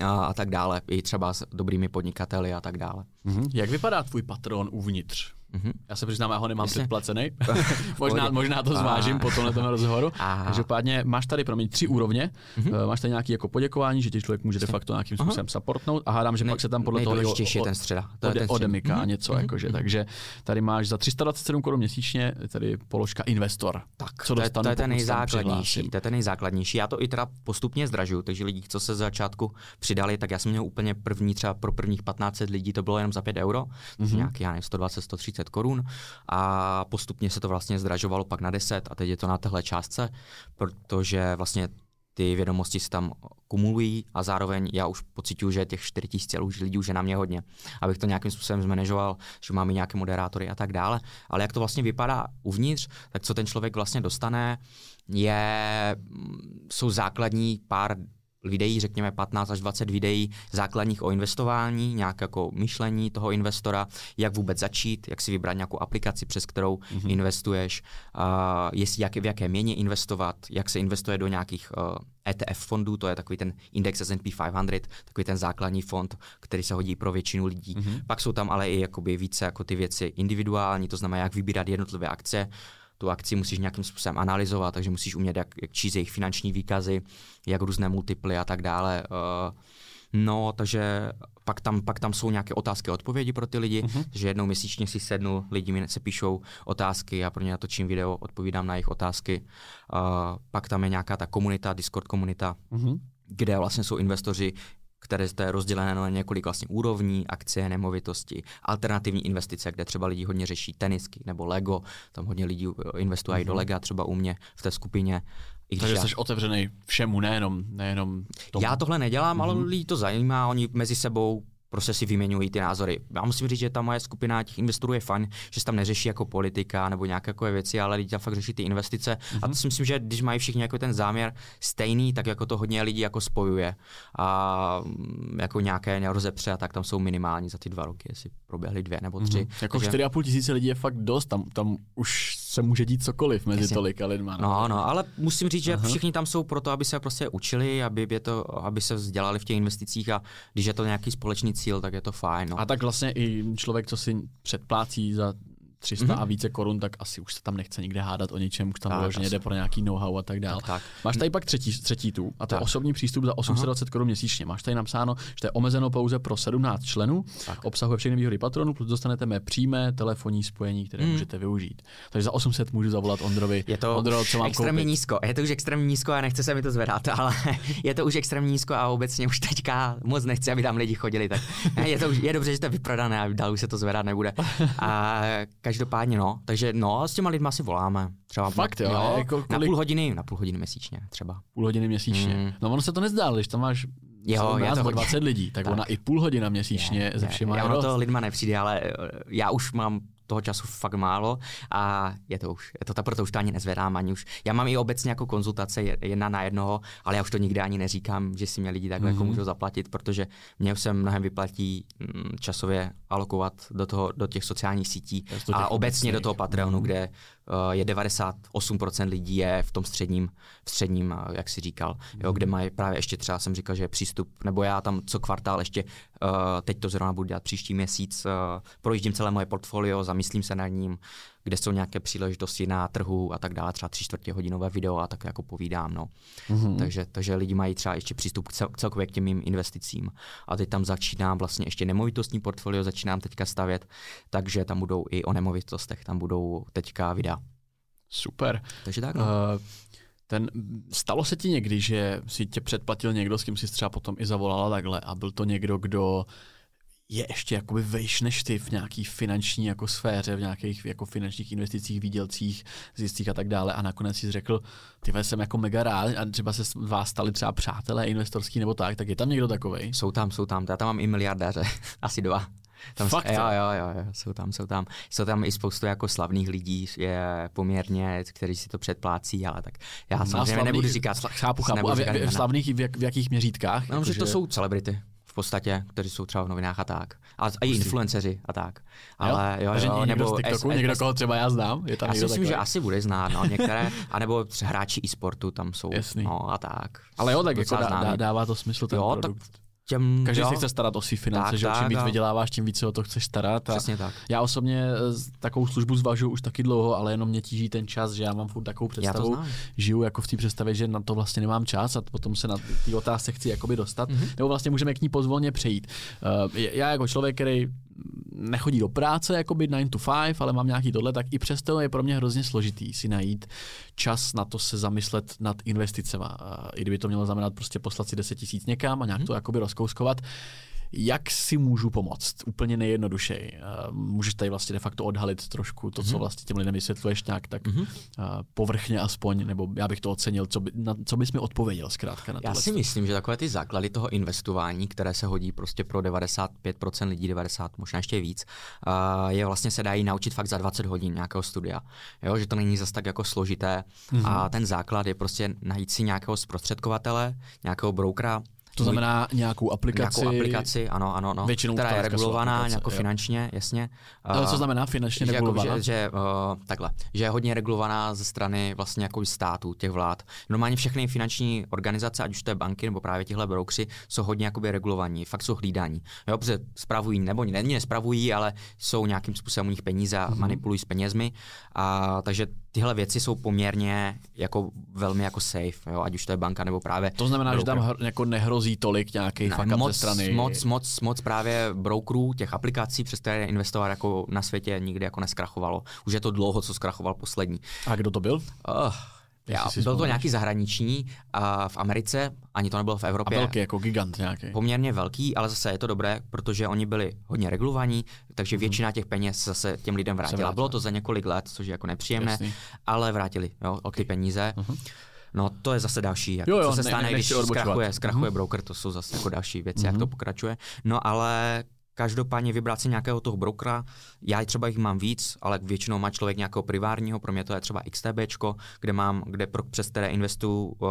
a, a tak dále, i třeba s dobrými podnikateli a tak dále. Mhm. Jak vypadá tvůj patron uvnitř? Mhm. Já se přiznám, já ho nemám Jasně. předplacený. <laughs> <laughs> možná, možná to zvážím po tomhle rozhovoru. Každopádně máš tady pro mě tři úrovně. Mhm. Eh, Máš tady nějaký jako poděkování, že tě člověk může de facto nějakým Aha. způsobem supportnout a hádám, že pak se tam podle toho i o- ten středa. To je ode, ten odemyká Mhm. něco, Mhm. jakože. Mhm. Takže tady máš za 327 korun měsíčně tady položka investor. Tak, Co to, je, dostanu, to je ten nejzákladnější. To je ten nejzákladnější. Já to i teda postupně zdražuju, takže lidi, co se začátku přidali, tak já jsem měl úplně první, třeba pro prvních 15 lidí to bylo jenom za 5 euro, mm-hmm. Mhm. nějaký, já nevím, 120, 130 korun a postupně se to vlastně zdražovalo pak na 10 a teď je to na téhle částce, protože vlastně ty vědomosti se tam kumulují a zároveň já už pocituju, že těch 4000 lidí už je na mě hodně, abych to nějakým způsobem zmanežoval, že máme nějaké moderátory a tak dále. Ale jak to vlastně vypadá uvnitř, tak co ten člověk vlastně dostane, je, jsou základní pár videí, řekněme 15 až 20 videí základních o investování, nějak jako myšlení toho investora, jak vůbec začít, jak si vybrat nějakou aplikaci, přes kterou mm-hmm. investuješ, uh, jestli jak, v jaké měně investovat, jak se investuje do nějakých uh, ETF fondů, to je takový ten index S&P 500, takový ten základní fond, který se hodí pro většinu lidí. Mm-hmm. Pak jsou tam ale i jakoby více jako ty věci individuální, to znamená, jak vybírat jednotlivé akce, tu akci musíš nějakým způsobem analyzovat, takže musíš umět, jak, jak číst jejich finanční výkazy, jak různé multiply a tak dále. Uh, No, takže pak tam, pak tam jsou nějaké otázky a odpovědi pro ty lidi, uh-huh. že jednou měsíčně si sednu, lidi mi se píšou otázky, já pro ně natočím video, odpovídám na jejich otázky. Uh, pak tam je nějaká ta komunita, Discord komunita, Mhm. kde vlastně jsou investoři, které to je rozdělené na několik vlastně úrovní, akcie, nemovitosti, alternativní investice, kde třeba lidi hodně řeší tenisky nebo Lego, tam hodně lidí eh, investuje mm-hmm. do Lega třeba u mě v té skupině. I Takže já, jsi otevřený všemu, nejenom, nejenom tomu. já tohle nedělám, mm-hmm. ale Mhm. lidi to zajímá, oni mezi sebou prostě si vyměňují ty názory. Já musím říct, že ta moje skupina těch investorů je fajn, že se tam neřeší jako politika nebo nějaké takové věci, ale lidi tam fakt řeší ty investice. Mm-hmm. A to si myslím, že když mají všichni jako ten záměr stejný, tak jako to hodně lidí jako spojuje. A mm, jako nějaké rozepře a tak tam jsou minimální za ty dva roky, jestli proběhly dvě nebo tři. Mhm. Jako Takže- 4,5 tisíce lidí je fakt dost, tam, tam už se může dít cokoliv mezi Jasně. tolika lidma. No, no, ale musím říct, že. Aha. všichni tam jsou proto, aby se prostě učili, aby, je to, aby se vzdělali v těch investicích a když je to nějaký společný cíl, tak je to fajn. No. A tak vlastně i člověk, co si předplácí za 300 mm-hmm. a více korun, tak asi už se tam nechce nikde hádat o ničem, už tam vyloženě jde pro nějaký know-how a tak dále. Tak, tak. Máš tady pak třetí, třetí tu, a to tak. je osobní přístup za 820 korun měsíčně. Máš tady napsáno, že to je omezeno pouze pro 17 členů, tak. obsahuje všechny výhody patronu, plus dostanete mé přímé telefonní spojení, které mm. můžete využít. Takže za 800 můžu zavolat Ondrovi. Je to Ondro, co mám extrémně koupit? nízko, je to už extrémně nízko a nechce se mi to zvedat, ale <laughs> je to už extrémně nízko a obecně už teďka moc nechci, aby tam lidi chodili. Tak <laughs> je, to už, je dobře, že to je vyprodané a dál už se to zvedat nebude. A každopádně no, takže no, s těma lidma si voláme. Třeba Fakt jo, jo jako kolik... na půl hodiny, na půl hodiny měsíčně třeba. Půl hodiny měsíčně. Mm. No ono se to nezdá, když tam máš Jo, je to 20 lidí, tak, <laughs> tak ona i půl hodina měsíčně je, ze všema je, ono to lidma nepřijde, ale eh, já už mám toho času fakt málo a je to už, je to ta, proto už to ani nezvedám ani už. Já mám i obecně jako konzultace jedna na jednoho, ale já už to nikdy ani neříkám, že si mě lidi takhle mm-hmm. jako mhm. můžou zaplatit, protože mě už se mnohem vyplatí mm, časově alokovat do, toho, do těch sociálních sítí a obecně do toho Patreonu, mm-hmm. kde Eh, je 98% lidí je v tom středním, v středním, eh, jak si říkal, jo, kde mají právě ještě třeba jsem říkal, že přístup, nebo já tam co kvartál ještě, uh, teď to zrovna budu dělat příští měsíc, uh, projíždím celé moje portfolio, zamyslím se nad ním, kde jsou nějaké příležitosti na trhu a tak dále, třeba tři čtvrtě hodinové video a tak jako povídám. No. Mm-hmm. Takže, takže lidi mají třeba ještě přístup k cel, celkově k těm mým investicím. A teď tam začínám vlastně ještě nemovitostní portfolio, začínám teďka stavět, takže tam budou i o nemovitostech, tam budou teďka videa. Super. Takže tak. No. Uh, ten, stalo se ti někdy, že si tě předplatil někdo, s kým jsi třeba potom i zavolala takhle a byl to někdo, kdo je ještě jakoby vejš než ty v nějaký finanční jako sféře, v nějakých jako finančních investicích, výdělcích, zjistích a tak dále a nakonec si řekl, ty jsem jako mega rád a třeba se vás stali třeba přátelé investorský nebo tak, tak je tam někdo takový? Jsou tam, jsou tam, já tam mám i miliardáře, <laughs> asi dva. Tam, Fakt? Jo, jo, jo, jo, jsou tam, jsou tam. Jsou tam i spoustu jako slavných lidí, je poměrně, kteří si to předplácí, ale tak já no, samozřejmě slavný, nebudu říkat. Chápu, chápu. A v, v, v slavných v, jak, v jakých měřítkách? No, jako, že to jsou celebrity podstatě, kteří jsou třeba v novinách a tak. A, a i influenceři a tak. Ale jo, jo, jo nebo z TikToku, někdo, koho třeba já znám? Je tam já si myslím, takový? že asi bude znát, no, některé, <laughs> anebo hráči e-sportu tam jsou, Jasný. no a tak. Ale jo, tak jako dá, dává to smysl ten jo, produkt. Tak těm, Každý jo, si chce starat o svý finance, tak, že tak, čím víc vyděláváš, tím více o to chceš starat. A Přesně tak. Já osobně eh, takovou službu zvažuji už taky dlouho, ale jenom mě tíží ten čas, že já mám furt takovou představu, žiju jako v té představě, že na to vlastně nemám čas a potom se na ty otázce chci jakoby dostat, mm-hmm. nebo vlastně můžeme k ní pozvolně přejít. Uh, já jako člověk, který nechodí do práce jako by 9 to 5, ale mám nějaký tohle, tak i přesto je pro mě hrozně složitý si najít čas na to se zamyslet nad investicema. I kdyby to mělo znamenat prostě poslat si 10 tisíc někam a nějak hmm. to jakoby rozkouskovat. Jak si můžu pomoct? Úplně nejjednodušeji. Eh, můžeš tady vlastně de facto odhalit trošku to, co mhm. vlastně těm lidem vysvětluješ nějak tak mm-hmm. povrchně aspoň, nebo já bych to ocenil, co, by, na, co bys mi odpověděl zkrátka na Já si myslím, že takové ty základy toho investování, které se hodí prostě pro 95% lidí, 90, možná ještě víc, je vlastně se dají naučit fakt za 20 hodin nějakého studia. Jo, že to není zas tak jako složité mm-hmm. a ten základ je prostě najít si nějakého zprostředkovatele, nějakého brokera, to znamená nějakou aplikaci. Nějakou aplikaci, ano, ano, ano. Většinou která je regulovaná nějakou finančně, jasně. Ale co znamená finančně že jako, regulovaná? Jako, že, že, uh, takhle, že je hodně regulovaná ze strany vlastně jako států, těch vlád. Normálně všechny finanční organizace, ať už to je banky nebo právě těchto broukři, jsou hodně jakoby regulovaní, fakt jsou hlídaní. Jo, protože spravují, nebo není nespravují, ale jsou nějakým způsobem u nich peníze a mm-hmm. manipulují s penězmi. A, takže tyhle věci jsou poměrně jako velmi jako safe, jo, ať už to je banka nebo právě To znamená, broker. že tam jako nehrozí tolik nějakých ne, moc, ze strany. Moc, moc, moc právě brokerů, těch aplikací, přes které investovat jako na světě nikdy jako neskrachovalo. Už je to dlouho, co zkrachoval poslední. A kdo to byl? Uh, já, byl to nějaký zahraniční a v Americe, ani to nebylo v Evropě. A velký, jako gigant nějaký. Poměrně velký, ale zase je to dobré, protože oni byli hodně regulovaní, takže mhm. většina těch peněz zase těm lidem vrátila. Bylo to za několik let, což je jako nepříjemné, Jasný. ale vrátili jo, okay. ty peníze. Uh-huh. No to je zase další, jak, jo, jo, co se stane, ne, ne, když zkrachuje, zkrachuje uh-huh. broker, to jsou zase jako další věci, uh-huh. jak to pokračuje. No ale Každopádně vybrat si nějakého toho brokera, já třeba jich mám víc, ale většinou má člověk nějakého privárního, pro mě to je třeba XTB, kde mám, kde pro, přes které investuju uh,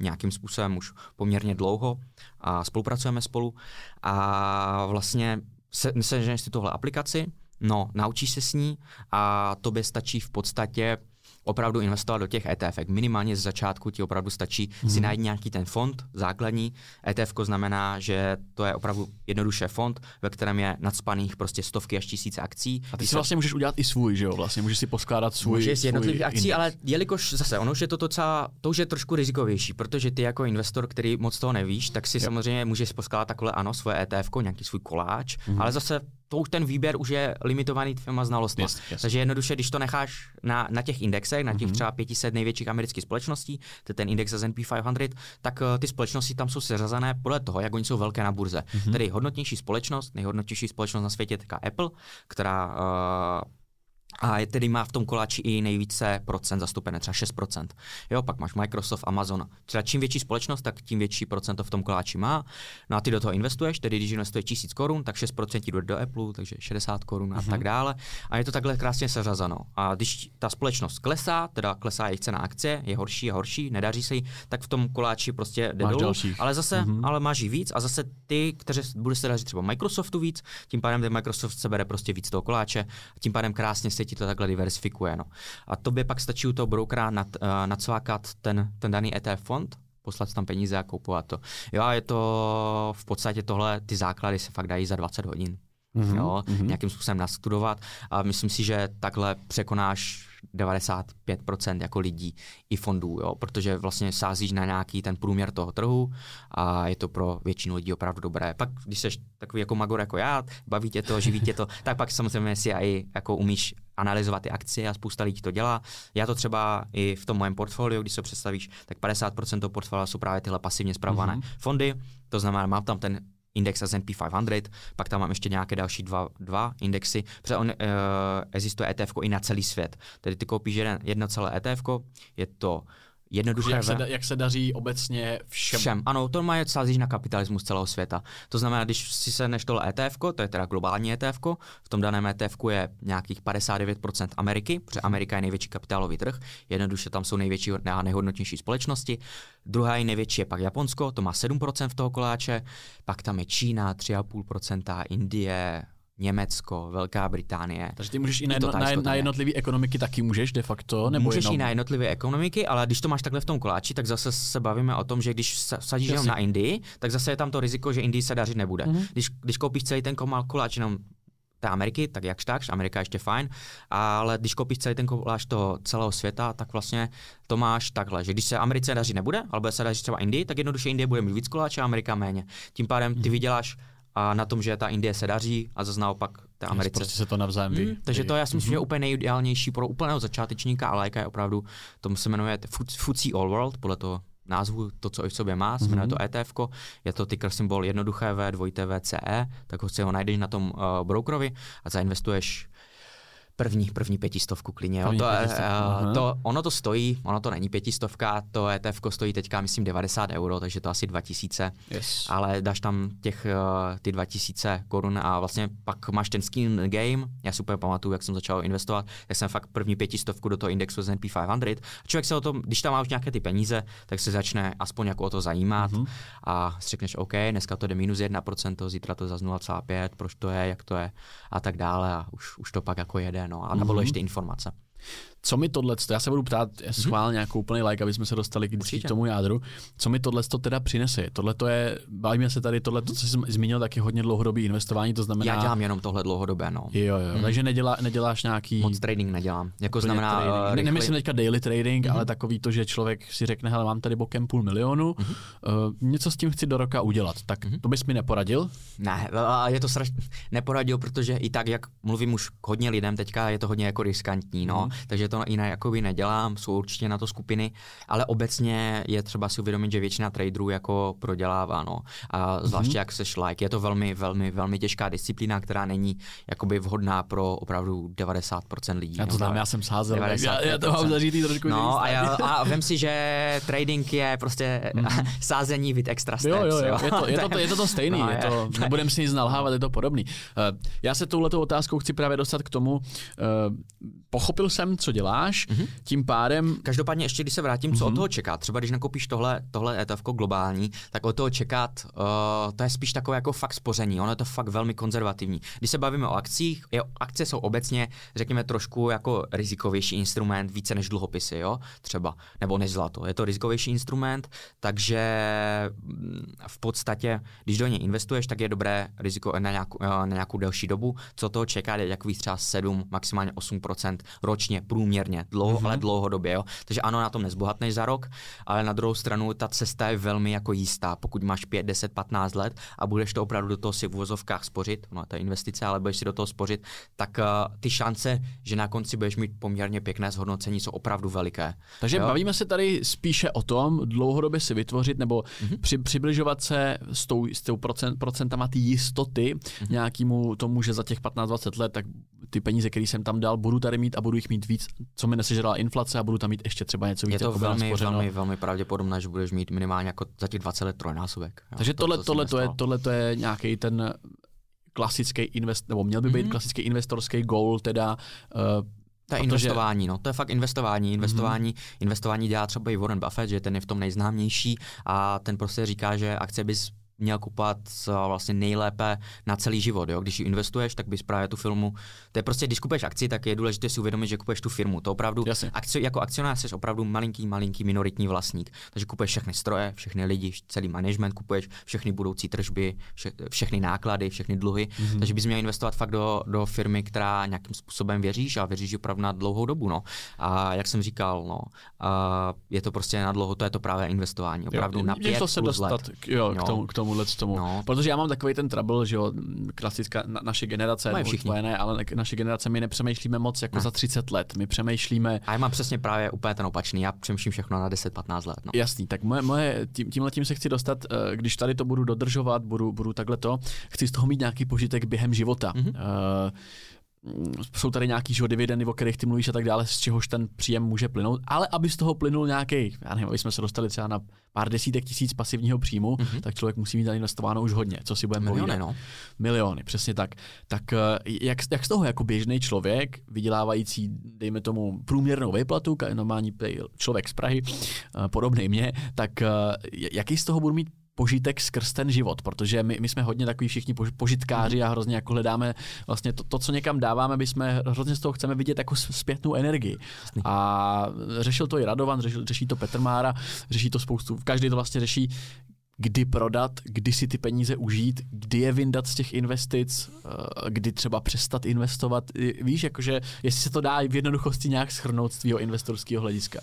nějakým způsobem už poměrně dlouho a spolupracujeme spolu. A vlastně se, se si tohle aplikaci, no, naučíš se s ní a tobě stačí v podstatě opravdu investovat do těch ETF. Minimálně z začátku ti opravdu stačí mm-hmm. si najít nějaký ten fond základní. ETF znamená, že to je opravdu jednoduše fond, ve kterém je nadspaných prostě stovky až tisíce akcí. A ty si vlastně můžeš udělat i svůj, že jo? Vlastně můžeš si poskládat svůj. Můžeš z jednotlivých akcí, index. ale jelikož zase ono už je to docela, to už je trošku rizikovější, protože ty jako investor, který moc toho nevíš, tak si yep. samozřejmě můžeš poskládat takhle ano, svoje ETF, nějaký svůj koláč, mm-hmm. ale zase to už ten výběr už je limitovaný tvýma znalostmi. Yes, yes. Takže jednoduše, když to necháš na, na těch indexech, na těch mm-hmm. třeba 500 největších amerických společností, to je ten index S&P 500, tak uh, ty společnosti tam jsou seřazené podle toho, jak oni jsou velké na burze. Mm-hmm. Tedy hodnotnější společnost, nejhodnotnější společnost na světě je Apple, která uh, a tedy má v tom koláči i nejvíce procent zastoupené, třeba 6%. Jo, pak máš Microsoft, Amazon. Třeba čím větší společnost, tak tím větší procento v tom koláči má. No a ty do toho investuješ, tedy když investuješ 1000 korun, tak 6% jde do Apple, takže 60 korun a mm-hmm. tak dále. A je to takhle krásně seřazeno. A když ta společnost klesá, teda klesá jejich cena akcie, je horší a horší, nedaří se jí, tak v tom koláči prostě jde dolů. Ale zase, mm-hmm. ale máš jí víc a zase ty, kteří bude se dařit třeba Microsoftu víc, tím pádem ten Microsoft se bere prostě víc toho koláče, a tím pádem krásně se ti to takhle diversifikuje. No. A tobě pak stačí u toho brokera nad, uh, ten, ten daný ETF fond, poslat tam peníze a koupovat to. Jo, a je to v podstatě tohle, ty základy se fakt dají za 20 hodin. Mm-hmm, jo, mm-hmm. nějakým způsobem nastudovat a myslím si, že takhle překonáš 95% jako lidí i fondů, jo, protože vlastně sázíš na nějaký ten průměr toho trhu a je to pro většinu lidí opravdu dobré. Pak, když jsi takový jako magor jako já, baví tě to, živí tě to, <laughs> tak pak samozřejmě si i jako umíš analyzovat ty akcie a spousta lidí to dělá. Já to třeba i v tom mém portfoliu, když se představíš, tak 50% toho portfolia jsou právě tyhle pasivně zpravované mm-hmm. fondy. To znamená, mám tam ten index S&P 500, pak tam mám ještě nějaké další dva, dva indexy, protože on, uh, existuje ETF i na celý svět. Tedy ty koupíš jedno celé ETF, je to jednoduché. Jak se, da, jak se daří obecně všem. všem. Ano, to má sázíš na kapitalismus celého světa. To znamená, když si se neš tohle ETF, to je teda globální ETF, v tom daném ETF je nějakých 59% Ameriky, protože Amerika je největší kapitálový trh, jednoduše tam jsou největší a nejhodnotnější společnosti. Druhá je největší je pak Japonsko, to má 7% v toho koláče, pak tam je Čína 3,5%, Indie, Německo, Velká Británie. Takže ty můžeš i na, jedno, na, na jednotlivé ekonomiky taky můžeš de facto? Nebo můžeš jenom... i na jednotlivé ekonomiky, ale když to máš takhle v tom koláči, tak zase se bavíme o tom, že když sadíš jenom na Indii, tak zase je tam to riziko, že Indii se dařit nebude. Mm-hmm. Když, když koupíš celý ten koláč jenom té Ameriky, tak jakž tak, Amerika je ještě fajn, ale když koupíš celý ten koláč toho celého světa, tak vlastně to máš takhle, že když se Americe daří nebude, ale bude se dařit třeba Indii, tak jednoduše Indie bude mít víc koláče a Amerika méně. Tím pádem ty mm-hmm. vyděláš a na tom, že ta Indie se daří a zase naopak ta Americe. Prostě se to navzájem mm, ví. Takže to já si myslím, mm-hmm. že je úplně nejideálnější pro úplného začátečníka, ale je opravdu, tomu se jmenuje FTSE All World, podle toho názvu, to, co i v sobě má, se jmenuje mm-hmm. to ETF, je to ticker symbol jednoduché V, dvojité VCE, tak ho si ho najdeš na tom uh, brokerovi a zainvestuješ První, první pětistovku klidně. Jo. To, uh, to, ono to stojí, ono to není pětistovka, to ETF stojí teďka, myslím, 90 euro, takže to asi 2000, yes. ale dáš tam těch uh, ty 2000 korun a vlastně pak máš ten skin game, já si úplně pamatuju, jak jsem začal investovat, jak jsem fakt první pětistovku do toho indexu S&P 500 a člověk se o tom, když tam máš nějaké ty peníze, tak se začne aspoň jako o to zajímat mm-hmm. a řekneš, OK, dneska to jde minus 1%, zítra to za 0,5, proč to je, jak to je a tak dále a už, už to pak jako jede no, a mm-hmm. ty informace. Co mi tohle, já se budu ptát schválně mm-hmm. nějakou úplný like, aby jsme se dostali k tomu jádru. Co mi tohle to teda přinese? Tohle to je, bavíme se tady, tohle, to, co jsi zmínil, taky hodně dlouhodobý investování, to znamená... Já dělám jenom tohle dlouhodobé, no. Jo, jo, mm. takže nedělá, neděláš nějaký... Moc trading nedělám. Jako znamená... Trading. Ne, nemyslím teďka daily trading, mm-hmm. ale takový to, že člověk si řekne, hele, mám tady bokem půl milionu, mm-hmm. uh, něco s tím chci do roka udělat. Tak mm-hmm. to bys mi neporadil? Ne, je to strašně neporadil, protože i tak, jak mluvím už hodně lidem, teďka je to hodně jako riskantní, no. Mm-hmm. Takže to jinak jakoby nedělám, jsou určitě na to skupiny, ale obecně je třeba si uvědomit, že většina traderů jako prodělává, no. A zvláště mm-hmm. jak seš like, je to velmi, velmi, velmi těžká disciplína, která není jakoby vhodná pro opravdu 90% lidí. Já to znám, já jsem sázel, já, já to mám zažitý trošku No a, já, a vím si, že trading je prostě mm-hmm. <laughs> sázení vid extra steps, jo, jo, jo. Je, to, je, to, je to to stejný, no, je to, nebudem si nic nalhávat, je to podobný. Uh, já se touhletou otázkou chci právě dostat k tomu, uh, pochopil jsem, co děláš, mm-hmm. tím pádem... Každopádně ještě, když se vrátím, co mm-hmm. od toho čeká. Třeba když nakoupíš tohle, tohle ETF globální, tak od toho čekat, uh, to je spíš takové jako fakt spoření. Ono je to fakt velmi konzervativní. Když se bavíme o akcích, je, akcie jsou obecně, řekněme, trošku jako rizikovější instrument, více než dluhopisy, jo, třeba, nebo než zlato. Je to rizikovější instrument, takže mm, v podstatě, když do něj investuješ, tak je dobré riziko na nějakou, eh, na nějakou delší dobu. Co toho čeká, je takových třeba 7, maximálně 8% ročně, průměrně, dlouho, mm-hmm. ale dlouhodobě. Jo? Takže ano, na tom nezbohatneš za rok, ale na druhou stranu ta cesta je velmi jako jistá. Pokud máš 5, 10, 15 let a budeš to opravdu do toho si v uvozovkách spořit, no to je investice, ale budeš si do toho spořit, tak uh, ty šance, že na konci budeš mít poměrně pěkné zhodnocení, jsou opravdu veliké. Takže jo? bavíme se tady spíše o tom, dlouhodobě si vytvořit nebo mm-hmm. při, přibližovat se s tou, s tou procent, procentama ty jistoty mm-hmm. nějakému tomu, že za těch 15-20 let tak ty peníze, které jsem tam dal, budu tady mít a budu jich mít víc, co mi nesežrala inflace a budu tam mít ještě třeba něco víc. Je to jako velmi, velmi, velmi pravděpodobné, že budeš mít minimálně jako za těch 20 let trojnásobek. Takže to, tohle, tohle, to je, tohle to je nějaký ten klasický invest, nebo měl by být mm-hmm. klasický investorský goal, teda uh, to je Protože... investování, no. To je fakt investování. Investování, mm-hmm. investování dělá třeba i Warren Buffett, že ten je v tom nejznámější a ten prostě říká, že akce bys měl kupovat vlastně nejlépe na celý život. Jo? Když investuješ, tak bys právě tu filmu. To je prostě, když kupuješ akci, tak je důležité si uvědomit, že kupuješ tu firmu. To opravdu, akci, jako akcionář jsi opravdu malinký, malinký minoritní vlastník. Takže kupuješ všechny stroje, všechny lidi, celý management, kupuješ všechny budoucí tržby, vše, všechny náklady, všechny dluhy. Mm-hmm. Takže bys měl investovat fakt do, do firmy, která nějakým způsobem věříš a věříš opravdu na dlouhou dobu. No. A jak jsem říkal, no, a je to prostě na dlouho, to je to právě investování. Opravdu jo, na pět to se plus dostat let. K, jo, k tomu, k tomu tomuhle tomu. No. Protože já mám takový ten trouble, že jo, klasická na, naše generace, no, tvoje ne, ale naše generace my nepřemýšlíme moc jako ne. za 30 let. My přemýšlíme. A já mám přesně právě úplně ten opačný. Já přemýšlím všechno na 10-15 let. No. Jasný, tak moje, moje tím, tímhle tím se chci dostat, eh, když tady to budu dodržovat, budu, budu takhle to, chci z toho mít nějaký požitek během života. Mm-hmm. Uh, jsou tady nějaký že, dividendy, o kterých ty mluvíš a tak dále, z čehož ten příjem může plynout, ale aby z toho plynul nějaký, já nevím, aby jsme se dostali třeba na pár desítek tisíc pasivního příjmu, mm-hmm. tak člověk musí mít investováno už hodně, co si budeme Miliony, no. Miliony, přesně tak. Tak eh, jak, jak z toho jako běžný člověk, vydělávající, dejme tomu, průměrnou výplatu, normální člověk z Prahy, eh, podobný mě, tak eh, jaký z toho budu mít požitek skrz ten život, protože my, my jsme hodně takový všichni požitkáři a hrozně jako hledáme vlastně to, to co někam dáváme, my jsme hrozně z toho chceme vidět jako zpětnou energii. A řešil to i Radovan, řešil, řeší to Petr Mára, řeší to spoustu, každý to vlastně řeší, kdy prodat, kdy si ty peníze užít, kdy je vyndat z těch investic, eh, kdy třeba přestat investovat. Víš, jakože jestli se to dá v jednoduchosti nějak schrnout z tvého investorského hlediska.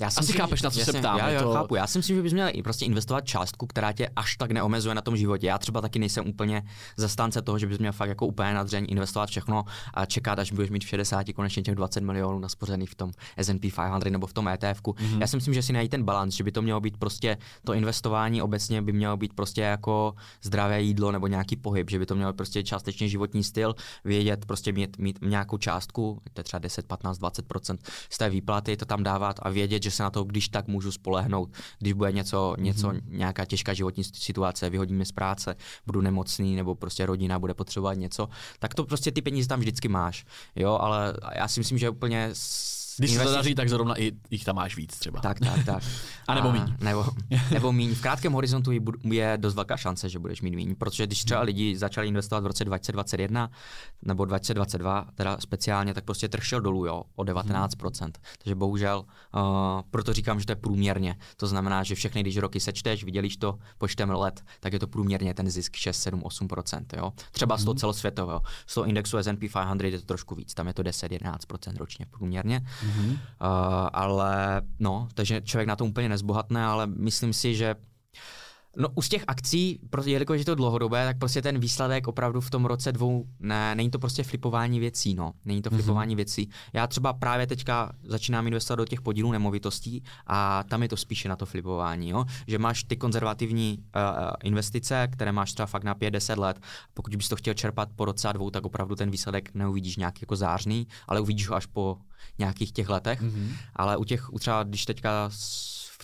Já si Asi chápeš, na co se ptám. Já, já to... chápu. Já si myslím, že bys měl i prostě investovat částku, která tě až tak neomezuje na tom životě. Já třeba taky nejsem úplně zastánce toho, že bys měl fakt jako úplně na dřeň investovat všechno a čekat, až budeš mít v 60 konečně těch 20 milionů naspořených v tom S&P 500 nebo v tom ETF. Mm-hmm. Já si myslím, že si najít ten balans, že by to mělo být prostě to investování obecně by mělo být prostě jako zdravé jídlo nebo nějaký pohyb, že by to mělo prostě částečně životní styl, vědět, prostě mít, mít nějakou částku, to je třeba 10, 15, 20% z té výplaty, to tam dávat a vědět, že se na to, když tak můžu spolehnout, když bude něco, něco mm-hmm. nějaká těžká životní situace, vyhodí mě z práce, budu nemocný nebo prostě rodina bude potřebovat něco, tak to prostě ty peníze tam vždycky máš. Jo, ale já si myslím, že úplně když se to daří, tak zrovna i jich tam máš víc třeba. Tak, tak, tak. <laughs> A nebo míň. Nebo, <laughs> nebo míň. V krátkém horizontu je dost velká šance, že budeš mít míň, protože když třeba lidi začali investovat v roce 2021 nebo 2022, teda speciálně, tak prostě trh šel dolů, jo, o 19%. Hmm. Takže bohužel, uh, proto říkám, že to je průměrně. To znamená, že všechny, když roky sečteš, vidělíš to počtem let, tak je to průměrně ten zisk 6, 7, 8%. Jo. Třeba hmm. z toho celosvětového. Z toho indexu S&P 500 je to trošku víc, tam je to 10, 11% ročně průměrně. Hmm. Mm-hmm. Uh, ale no, takže člověk na to úplně nezbohatne, ale myslím si, že No u z těch akcí, prostě, jelikož je to dlouhodobé, tak prostě ten výsledek opravdu v tom roce dvou, ne, není to prostě flipování věcí, no. Není to mhm. flipování mm-hmm. věcí. Já třeba právě teďka začínám investovat do těch podílů nemovitostí a tam je to spíše na to flipování, jo. Že máš ty konzervativní uh, investice, které máš třeba fakt na 5-10 let. Pokud bys to chtěl čerpat po roce a dvou, tak opravdu ten výsledek neuvidíš nějaký jako zářný, ale uvidíš ho až po nějakých těch letech. Mm-hmm. Ale u těch, třeba když teďka